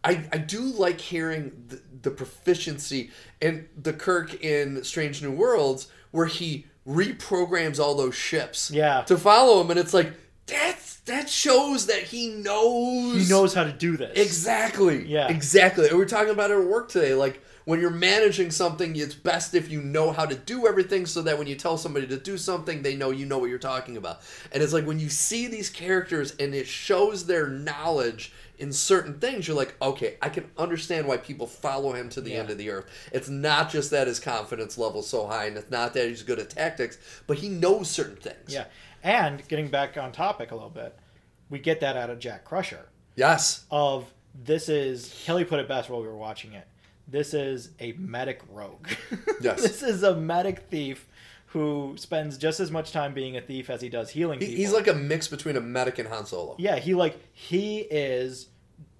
I I do like hearing the, the proficiency and the Kirk in Strange New Worlds where he reprograms all those ships. Yeah. To follow him, and it's like that's that shows that he knows He knows how to do this. Exactly. Yeah. Exactly. And we were talking about it at work today. Like when you're managing something, it's best if you know how to do everything so that when you tell somebody to do something, they know you know what you're talking about. And it's like when you see these characters and it shows their knowledge in certain things, you're like, okay, I can understand why people follow him to the Yeah. end of the earth. It's not just that his confidence level's so high and it's not that he's good at tactics, but he knows certain things. Yeah. And getting back on topic a little bit, we get that out of Jack Crusher. Yes. Of this is Kelly put it best while we were watching it. This is a medic rogue. <laughs> Yes. this is a medic thief who spends just as much time being a thief as he does healing He- people. He's like a mix between a medic and Han Solo. Yeah, he like he is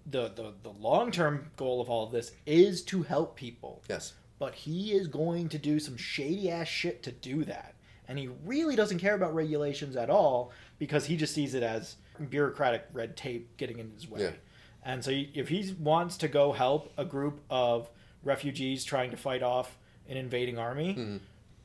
the the, the long term goal of all of this is to help people. Yes. But he is going to do some shady ass shit to do that. And he really doesn't care about regulations at all because he just sees it as bureaucratic red tape getting in his way. Yeah. And so he- if he wants to go help a group of refugees trying to fight off an invading army, Mm-hmm.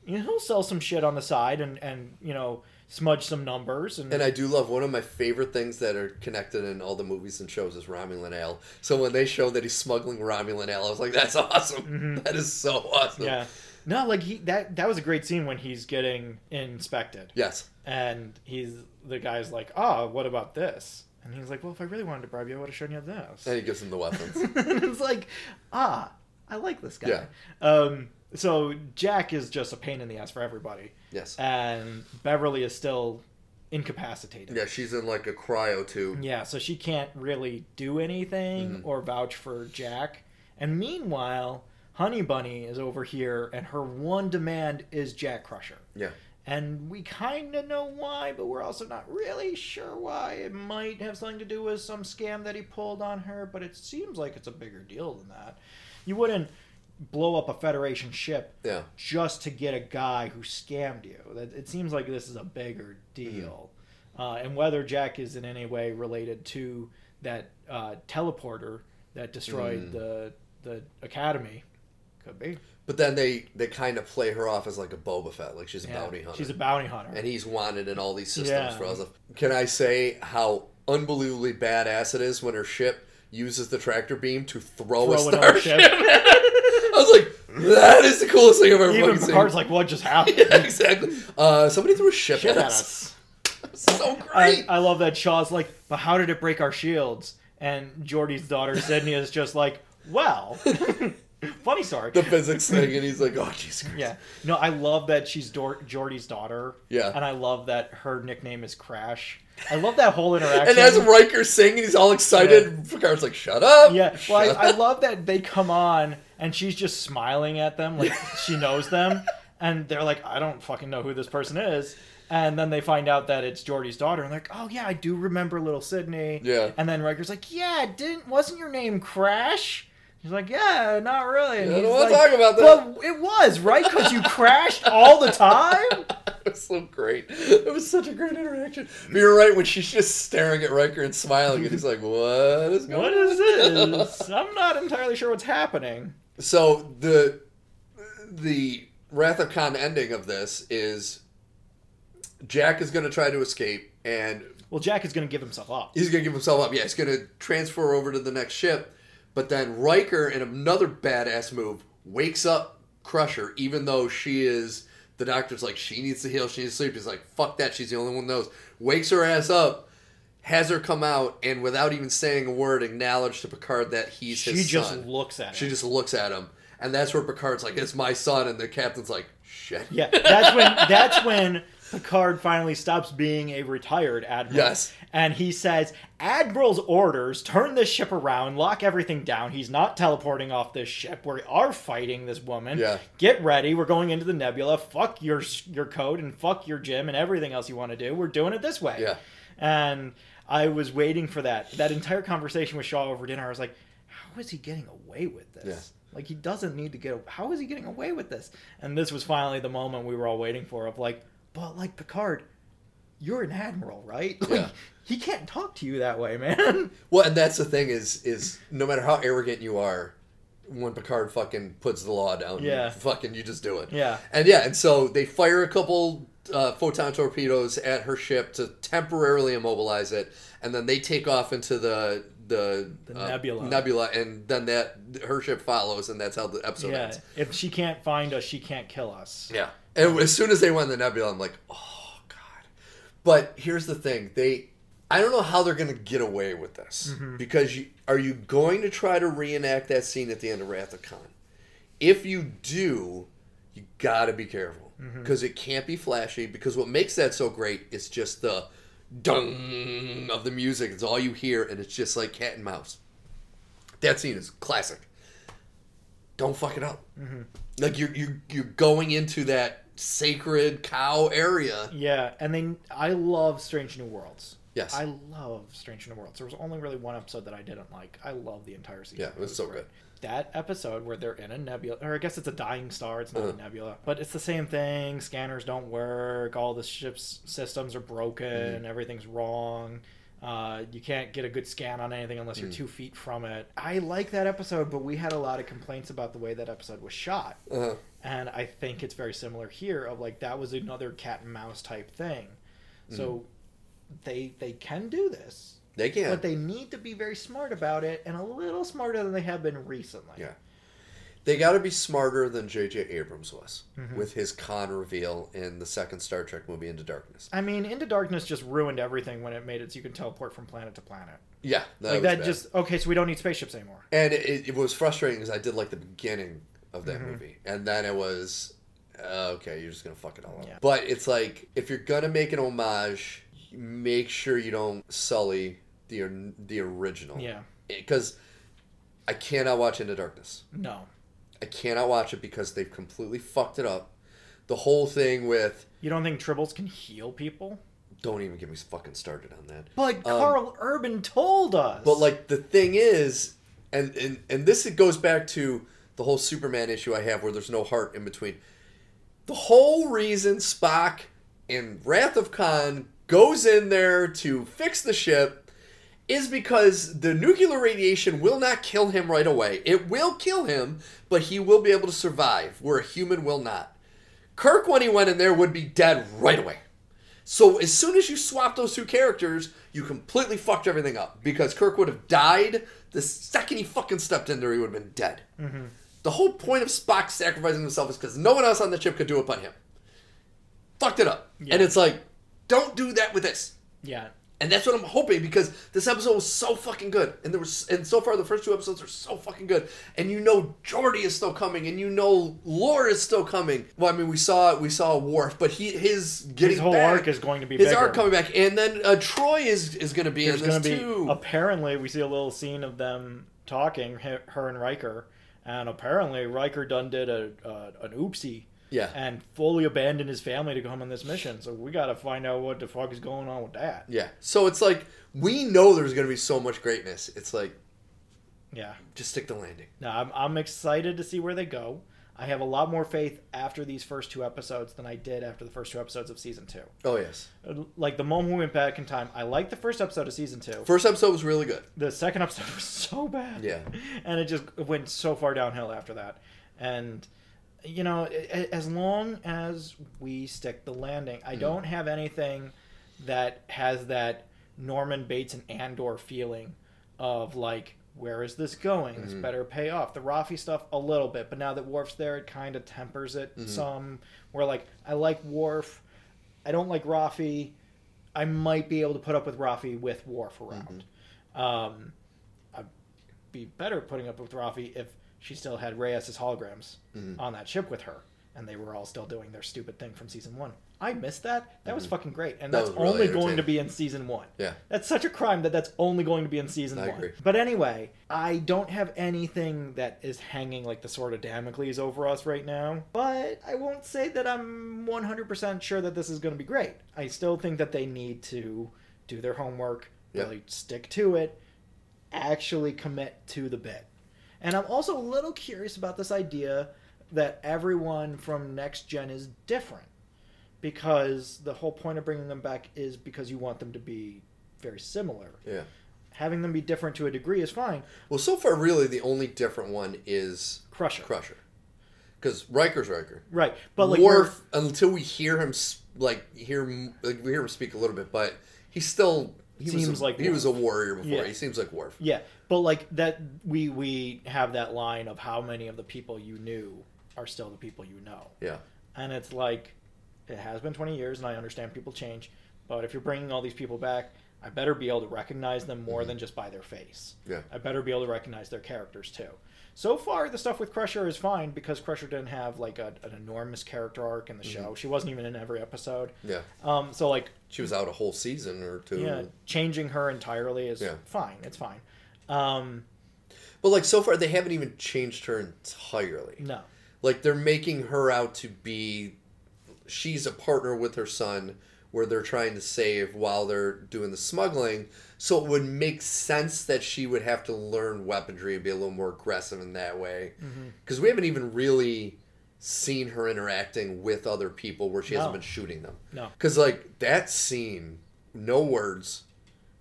you know, he'll sell some shit on the side and, and you know, smudge some numbers and, And I do love one of my favorite things that are connected in all the movies and shows is Romulan ale. So when they show that he's smuggling Romulan ale, I was like, "That's awesome! <laughs> That is so awesome!" Mm-hmm. yeah. No, like he that that was a great scene when he's getting inspected. Yes. and he's the guy's like, "Ah, what about this?" And he's like, "Well, if I really wanted to bribe you, I would have shown you this." And he gives him the weapons. <laughs> and it's like, "Ah, I like this guy." Yeah. Um, so Jack is just a pain in the ass for everybody, yes. and Beverly is still incapacitated. Yeah, she's in like a cryo tube. Yeah, so she can't really do anything Mm-hmm. or vouch for Jack. And meanwhile, Honey Bunny is over here, and her one demand is Jack Crusher. Yeah. And we kind of know why, but we're also not really sure why. It might have something to do with some scam that he pulled on her, but it seems like it's a bigger deal than that. You wouldn't blow up a Federation ship Yeah. just to get a guy who scammed you. That it seems like this is a bigger deal. Uh, and whether Jack is in any way related to that uh, teleporter that destroyed the the academy, could be. But then they they kind of play her off as like a Boba Fett, like she's a Yeah, bounty hunter. She's a bounty hunter. and he's wanted in all these systems Yeah. for us. Can I say how unbelievably badass it is when her ship uses the tractor beam to throw, a Throw another starship? ship. <laughs> I was like, that is the coolest thing I've ever Even fucking Picard's seen. like, "What just happened?" <laughs> yeah, exactly. Uh, somebody threw a ship, Shit at at us. <laughs> us. So I, great. I love that Shaw's like, but how did it break our shields? And Geordi's daughter Sidney is just like, well, funny story. the physics thing, and he's like, oh, Jesus Christ. Yeah, no, I love that she's Dor- Geordi's daughter. Yeah. and I love that her nickname is Crash. I love that whole interaction. And as Riker's singing, he's all excited. Picard's like, shut up. yeah, well, I, I love that they come on and she's just smiling at them like <laughs> she knows them, and they're like, I don't fucking know who this person is. And then they find out that it's Geordi's daughter, and they're like, "Oh yeah, I do remember little Sidney." Yeah. And then Riker's like, "Yeah, didn't wasn't your name Crash?" He's like, "Yeah, not really." And I don't wanna like, talk about that. Well, it was right because you crashed all the time. <laughs> It was so great. It was such a great interaction. But you're right when she's just staring at Riker and smiling, and he's like, "What is going What on?" is this? I'm not entirely sure what's happening. So the the Wrath of Khan ending of this is Jack is going to try to escape, and Well, Jack is going to give himself up. he's going to give himself up. Yeah, he's going to transfer over to the next ship, But then Riker, in another badass move, wakes up Crusher, even though she is. The doctor's like, she needs to heal, she needs to sleep. He's like, fuck that, she's the only one who knows. Wakes her ass up, has her come out, and without even saying a word, acknowledge to Picard that he's She his son. She just looks at him. She just looks at him. And that's where Picard's like, it's my son. And the captain's like, shit. Yeah, that's when that's when Picard finally stops being a retired admiral. Yes. And he says, Admiral's orders, turn this ship around, lock everything down. He's not teleporting off this ship. We are fighting this woman. Yeah. Get ready. We're going into the nebula. Fuck your your code and fuck your gym and everything else you want to do. We're doing it this way. Yeah. And I was waiting for that. That entire conversation with Shaw over dinner, I was like, how is he getting away with this? Yeah. Like he doesn't need to get. How is he getting away with this? And this was finally the moment we were all waiting for. Of like, but like Picard, you're an admiral, right? <laughs> Like, Yeah. He can't talk to you that way, man. <laughs> Well, and that's the thing is, is no matter how arrogant you are, when Picard fucking puts the law down, Yeah. fucking you just do it. Yeah. And yeah, and so they fire a couple uh, photon torpedoes at her ship to temporarily immobilize it, and then they take off into the the, The uh, nebula. nebula, and then that her ship follows, and that's how the episode yeah. ends. If she can't find us, she can't kill us. Yeah. And as soon as they went in the nebula, I'm like, oh god. But here's the thing: they, I don't know how they're gonna get away with this mm-hmm. because you are you going to try to reenact that scene at the end of Wrath of Khan? If you do, you gotta be careful mm-hmm. because it can't be flashy. Because what makes that so great is just the dung of the music. It's all you hear, and it's just like cat and mouse. That scene is classic. Don't fuck it up. Mm-hmm. Like you're you're you're going into that sacred cow area. Yeah, and then I love Strange New Worlds. Yes. I love Strange New Worlds. There was only really one episode that I didn't like. I love the entire season. Yeah, it was so good. That episode where they're in a nebula, or I guess it's a dying star. It's not Uh. a nebula, but it's the same thing. Scanners don't work. All the ship's systems are broken. Mm-hmm. Everything's wrong. Uh, you can't get a good scan on anything unless Mm. you're two feet from it. I like that episode, but we had a lot of complaints about the way that episode was shot Uh-huh. And I think it's very similar here. Of like that was another cat and mouse type thing. So they they can do this, They can. but they need to be very smart about it, and a little smarter than they have been recently. Yeah. They got to be smarter than J.J. Abrams was Mm-hmm. with his Khan reveal in the second Star Trek movie, Into Darkness. I mean, Into Darkness just ruined everything when it made it so you can teleport from planet to planet. Yeah, that like that bad. just okay. So we don't need spaceships anymore. and it, it was frustrating because I did like the beginning of that Mm-hmm. movie, and then it was uh, okay. You're just gonna fuck it all up. Yeah. But it's like if you're gonna make an homage, make sure you don't sully the the original. Yeah. because I cannot watch Into Darkness. No. I cannot watch it because they've completely fucked it up. The whole thing with You don't think tribbles can heal people? don't even get me fucking started on that. But Karl Urban told us. Um, But like the thing is, and and and this it goes back to the whole Superman issue I have where there's no heart in between. The whole reason Spock in Wrath of Khan goes in there to fix the ship is because the nuclear radiation will not kill him right away. It will kill him, but he will be able to survive, where a human will not. Kirk, when he went in there, would be dead right away. So as soon as you swap those two characters, you completely fucked everything up because Kirk would have died the second he fucking stepped in there. He would have been dead. Mm-hmm. The whole point of Spock sacrificing himself is because no one else on the ship could do it but him. Fucked it up, and it's like, don't do that with this. yeah. And that's what I'm hoping because this episode was so fucking good, and there was, and so far the first two episodes are so fucking good, and you know Geordi is still coming, and you know Lore is still coming. Well, I mean we saw we saw Worf, but he his getting His whole back- arc is going to be his bigger. arc coming back, and then uh, Troi is is going to be There's in this going to be too. apparently we see a little scene of them talking, her and Riker, and apparently Riker done did a uh, an oopsie yeah, and fully abandoned his family to come on this mission. So we got to find out what the fuck is going on with that. yeah. So it's like we know there's going to be so much greatness. It's like Yeah. just stick the landing. Now I'm I'm excited to see where they go. I have a lot more faith after these first two episodes than I did after the first two episodes of season two. Oh yes, Like the moment we went back in time, I liked the first episode of season two. first episode was really good. the second episode <laughs> was so bad. Yeah. And it just went so far downhill after that. And you know, as long as we stick the landing. I hmm. don't have anything that has that Norman Bates and Andor feeling of like where is this going? This Mhm. better pay off. The Raffi stuff a little bit, but now that Worf's there, it kind of tempers it Mhm. some. Where like I like Worf, I don't like Raffi. I might be able to put up with Raffi with Worf around. Um, I'd be better putting up with Raffi if she still had Rios' holograms Mhm. on that ship with her, and they were all still doing their stupid thing from season one. I missed that. That was Mhm. fucking great, and That that's was really only going to be in season one. Yeah. That's such a crime that that's only going to be in season I one. agree. But anyway, I don't have anything that is hanging like the sword of Damocles over us right now. But I won't say that I'm 100% sure that this is going to be great. I still think that they need to do their homework, Yeah. really stick to it, actually commit to the bit. And I'm also a little curious about this idea that everyone from next gen is different because the whole point of bringing them back is because you want them to be very similar. Yeah. Having them be different to a degree is fine. Well, so far, really, the only different one is Crusher. Crusher. Because Riker's Riker. Right. But like Worf, until we hear him, like, hear like, we hear him speak a little bit, but he still. He Seems was a, like he was a warrior before. Yeah. He seems like Worf. Yeah, but like that, we we have that line of how many of the people you knew are still the people you know, Yeah. and it's like it has been 20 years, and I understand people change, but if you're bringing all these people back, I better be able to recognize them more Mhm. than just by their face. Yeah. I better be able to recognize their characters too. So far, the stuff with Crusher is fine because Crusher didn't have like a, an enormous character arc in the show. She wasn't even in every episode. Yeah. Um, so like She was out a whole season or two. yeah, changing her entirely is Yeah. fine. It's fine. Um, But, like, so far, they haven't even changed her entirely. no. Like, they're making her out to be. She's a partner with her son where they're trying to save while they're doing the smuggling. So it would make sense that she would have to learn weaponry and be a little more aggressive in that way. Mm-hmm. Because we haven't even really seen her interacting with other people where she hasn't been shooting them. No. Because, like, that scene, no words,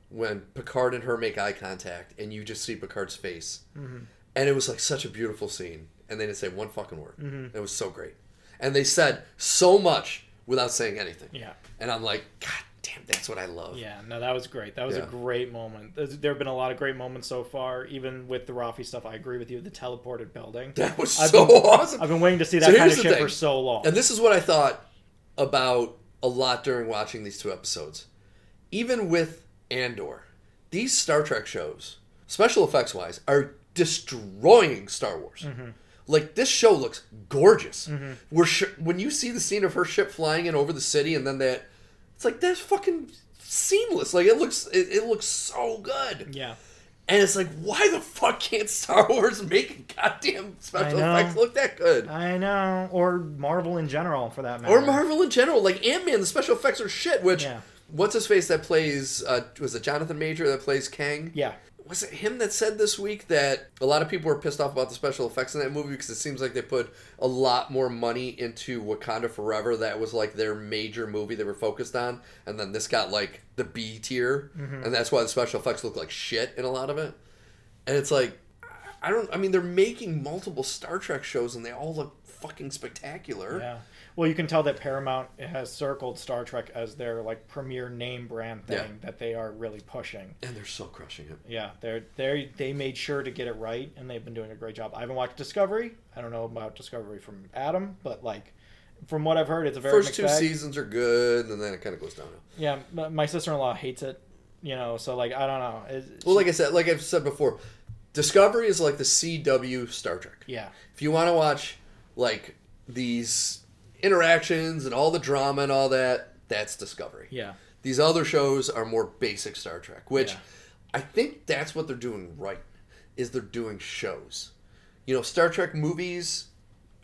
when Picard and her make eye contact and you just see Picard's face. Mm-hmm. And it was, like, such a beautiful scene. And they didn't say one fucking word. Mhm. It was so great. And they said so much without saying anything. Yeah. And I'm like, God damn, that's what I love. Yeah, no, that was great. That was Yeah. a great moment. There's- There have been a lot of great moments so far, even with the Raffi stuff. I agree with you. The teleported building. That was I've so been- awesome. I've been waiting to see that So kind of shit thing. for so long. And this is what I thought about a lot during watching these two episodes. Even with Andor, these Star Trek shows, special effects wise, are destroying Star Wars. Mm-hmm. Like this show looks gorgeous. Where sh- when you see the scene of her ship flying in over the city, and then that, it's like that's fucking seamless. Like it looks, it, it looks so good. yeah, And it's like, why the fuck can't Star Wars make goddamn special effects look that good? I know. Or Marvel in general, for that matter. Or Marvel in general, like Ant Man, the special effects are shit. Which, Yeah. what's his face that plays? Uh, was it Jonathan Major that plays Kang? Yeah, Was it him that said this week that a lot of people were pissed off about the special effects in that movie because it seems like they put a lot more money into Wakanda Forever. That was like their major movie they were focused on, and then this got like the B tier, Mm-hmm. and that's why the special effects look like shit in a lot of it. And it's like, I don't. I mean, they're making multiple Star Trek shows, and they all look fucking spectacular. yeah. Well, you can tell that Paramount has circled Star Trek as their like premier name brand thing Yeah. that they are really pushing. And they're so crushing it. Yeah, they're they they made sure to get it right, and they've been doing a great job. I haven't watched Discovery. I don't know about Discovery from Adam, but like from what I've heard, it's a very First mixed two bag. seasons are good, and then it kind of goes downhill. Yeah, my- sister in law hates it. You know, so like I don't know. It- Well, like I said, like I've said before, Discovery is like the CW Star Trek. yeah, If you want to watch like these interactions and all the drama and all that, that's Discovery. yeah, These other shows are more basic Star Trek, which Yeah. I think that's what they're doing right. Is they're doing shows. You know, Star Trek movies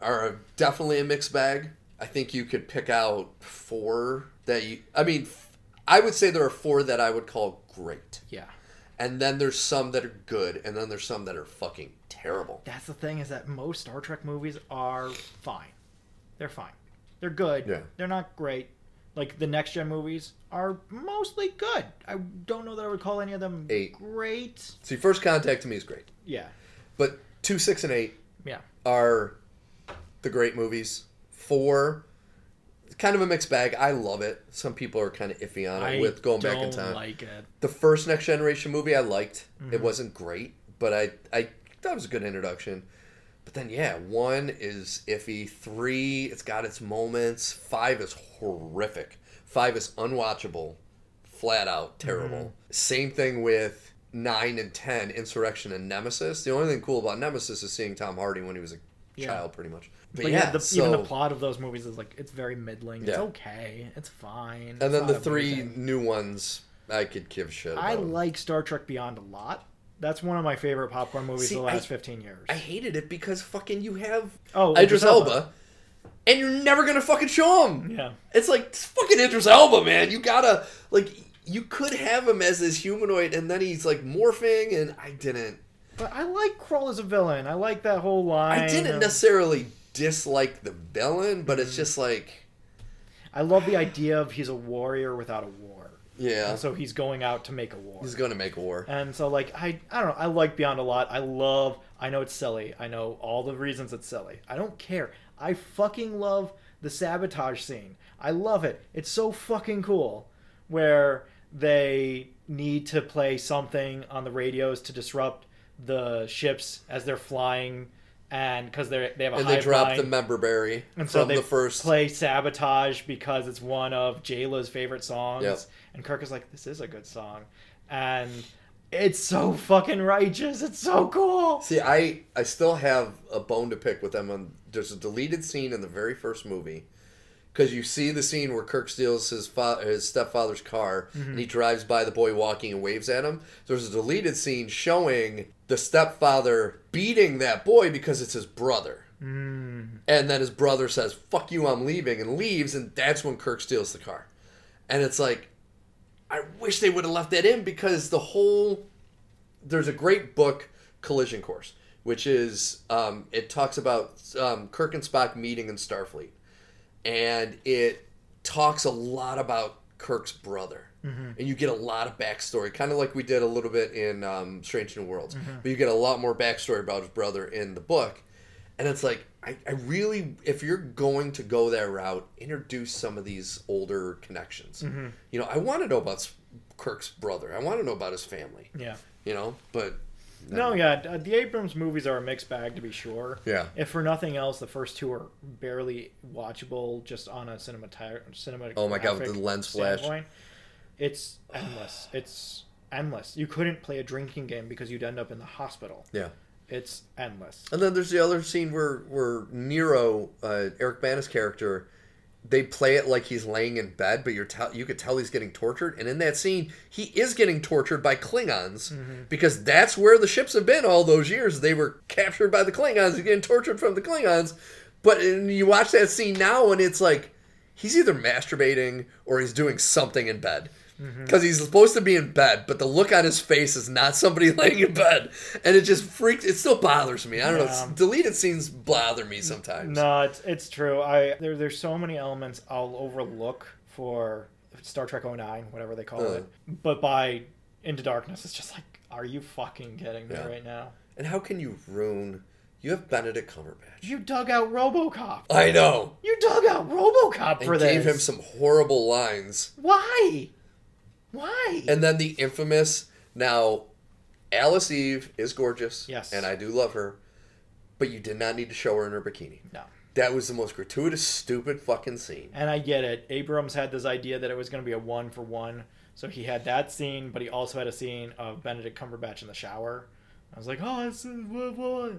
are definitely a mixed bag. I think you could pick out four that you. I mean, I would say there are four that I would call great, yeah. and then there's some that are good, and then there's some that are fucking terrible. That's the thing is that most Star Trek movies are fine. They're fine. They're good. Yeah. They're not great. Like the next gen movies are mostly good. I don't know that I would call any of them Eight. great. See, First Contact to me is great, Yeah. but two, six, and eight Yeah. are the great movies. Four, kind of a mixed bag. I love it. Some people are kind of iffy on it with going back in don't time. like it. the first Next Generation movie I liked. It Mm-hmm. wasn't great, but I I thought it was a good introduction. But then yeah, one is iffy. Three, it's got its moments. Five is horrific. Five is unwatchable, flat out terrible. Mm-hmm. Same thing with nine and ten, Insurrection and Nemesis. The only thing cool about Nemesis is seeing Tom Hardy when he was a Yeah. child, pretty much. But, But yeah, the, so, even the plot of those movies is like it's very middling. It's Yeah. okay. It's fine. and It's then the three amazing. new ones, I could give shit. About. I like Star Trek Beyond a lot. That's one of my favorite popcorn movies See, of the last I- 15 years. I hated it because fucking you have oh, Idris Elba, and you're never gonna fucking show him. Yeah. It's like it's fucking Idris Elba, man. You gotta like you could have him as this humanoid, and then he's like morphing, and I didn't. But I like Krall as a villain. I like that whole line. I didn't of- necessarily dislike the villain, but it's mm. just like I love the idea of he's a warrior without a war. Yeah, And so he's going out to make a war. he's gonna make a war. And so like I I don't know, I like Beyond a lot. I love I know it's silly. I know all the reasons it's silly. I don't care. I fucking love the sabotage scene. I love it. It's so fucking cool where they need to play something on the radios to disrupt the ships as they're flying and because they they have a And they drop the member berry And so they the first. play "Sabotage" because it's one of Jaylah's favorite songs. Yep. And Kirk is like, "This is a good song," and it's so fucking righteous. It's so cool. See, I I still have a bone to pick with them. On there's a deleted scene in the very first movie because you see the scene where Kirk steals his fa- his stepfather's car and he drives by the boy walking and waves at him. There's a deleted scene showing the stepfather beating that boy because it's his brother. Mm. And then his brother says, "Fuck you, I'm leaving," and leaves, and that's when Kirk steals the car. And it's like, I wish they would have left that in because the whole there's a great book, Collision Course, which is um, it talks about um, Kirk and Spock meeting in Starfleet, and it talks a lot about Kirk's brother. And you get a lot of backstory, kind of like we did a little bit in um, Strange New Worlds. But you get a lot more backstory about his brother in the book. And it's like, I, I really, if you're going to go that route, introduce some of these older connections. You know, I want to know about Kirk's brother. I want to know about his family. Yeah. You know, but No, yeah, uh, the Abrams movies are a mixed bag to be sure. Yeah. If for nothing else, the first two are barely watchable just on a cinematographic. Cinematic Oh my God, with the lens flash. standpoint. It's endless. It's endless. You couldn't play a drinking game because you'd end up in the hospital. yeah. It's endless. And then there's the other scene where where Nero, uh, Eric Bana's character, they play it like he's laying in bed, but you're tell you could tell he's getting tortured. And in that scene, he is getting tortured by Klingons because that's where the ships have been all those years. They were captured by the Klingons, he's getting tortured from the Klingons. But and you watch that scene now, and it's like he's either masturbating or he's doing something in bed. Because he's supposed to be in bed, but the look on his face is not somebody <laughs> laying in bed, and it just freaks. It still bothers me. I don't know. Deleted scenes bother me sometimes. No, it's it's true. I there there's so many elements I'll overlook for Star Trek 09, whatever they call Uh. it. But by Into Darkness, it's just like, are you fucking kidding me Yeah. right now? And how can you ruin? You have Benedict Cumberbatch. You dug out RoboCop. I know. You dug out RoboCop And for this. gave him some horrible lines. Why? Why? And then the infamous now, Alice Eve is gorgeous. Yes. And I do love her, but you did not need to show her in her bikini. no. That was the most gratuitous, stupid fucking scene. And I get it. Abrams had this idea that it was going to be a one for one. So he had that scene, but he also had a scene of Benedict Cumberbatch in the shower. I was like, oh, is what, what?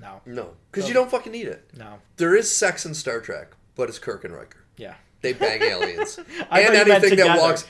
No, No, because So- you don't fucking need it. no. There is sex in Star Trek, but it's Kirk and Riker. Yeah. They bang aliens. <laughs> And thought you meant anything that walks,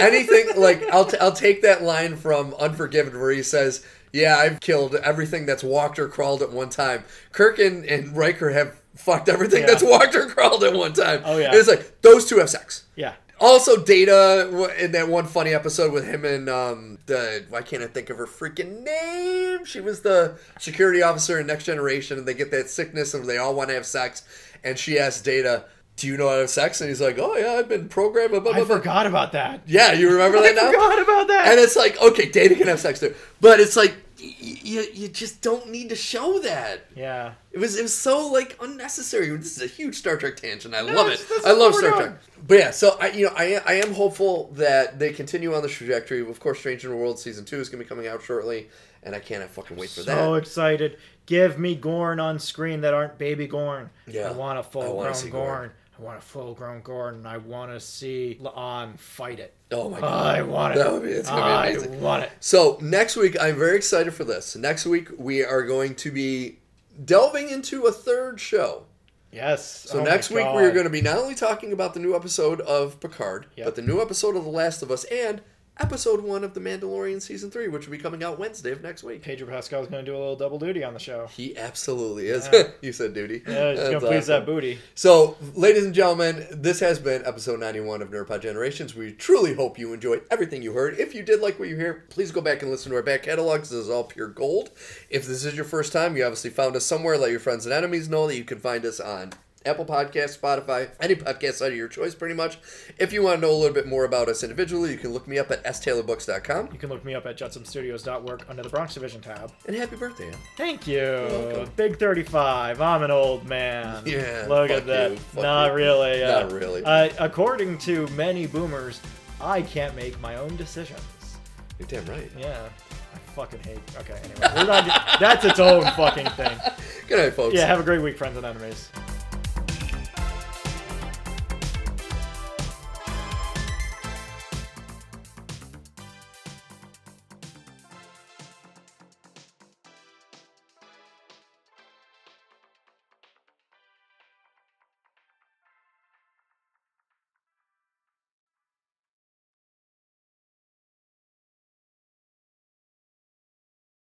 anything like I'll t- I'll take that line from Unforgiven where he says, "Yeah, I've killed everything that's walked or crawled at one time." Kirk and, and Riker have fucked everything Yeah. that's walked or crawled at one time. Oh, yeah. And it's like those two have sex. Yeah. Also, Data in that one funny episode with him and um, the why can't I think of her freaking name? She was the security officer in Next Generation, and they get that sickness, and they all want to have sex. And she asks Data, "Do you know how to have sex?" And he's like, "Oh yeah, I've been programmed." Blah, blah, I forgot about that. Yeah, you remember I that now? I forgot about that. And it's like, okay, Data can have sex too, but it's like y- y- you just don't need to show that. yeah. It was it was so like unnecessary. This is a huge Star Trek tangent. I No, love it. I love Star doing. Trek. But yeah, so I you know I I am hopeful that they continue on this trajectory. Of course, Strange New World season two is going to be coming out shortly, and I cannot fucking wait for so that. So excited. Give me Gorn on screen that aren't baby Gorn. Yeah, I want a full grown Gorn. Gorn. I want a full grown Gorn. I want to see La'an fight it. Oh my god! I want it. That would be- it's gonna be I amazing. want it. So next week, I'm very excited for this. Next week, we are going to be delving into a third show. Yes. So Oh next week, we are going to be not only talking about the new episode of Picard, Yep. but the new episode of The Last of Us and episode one of The Mandalorian season three, which will be coming out Wednesday of next week. Pedro Pascal's going to do a little double duty on the show. He absolutely is. Yeah. <laughs> you said duty. Yeah, he's going to please that booty. So, ladies and gentlemen, this has been episode 91 of Nerdpod Generations. We truly hope you enjoyed everything you heard. If you did like what you hear, please go back and listen to our back catalog. This is all pure gold. If this is your first time, you obviously found us somewhere. Let your friends and enemies know that you can find us on Apple Podcasts, Spotify, any podcast site of your choice, pretty much. If you want to know a little bit more about us individually, you can look me up at staylorbooks.com. You can look me up at jetsonstudios.work under the Bronx Division tab. And happy birthday, Ann. Thank you. Big 35. I'm an old man. <laughs> Yeah, Look at that. you, Not you. really. uh, Not really. Uh, according to many boomers, I can't make my own decisions. You're damn right. Yeah. I fucking hate. Okay, anyway. We're not, that's its own fucking thing. <laughs> Good night, folks. Yeah, have a great week, friends and enemies.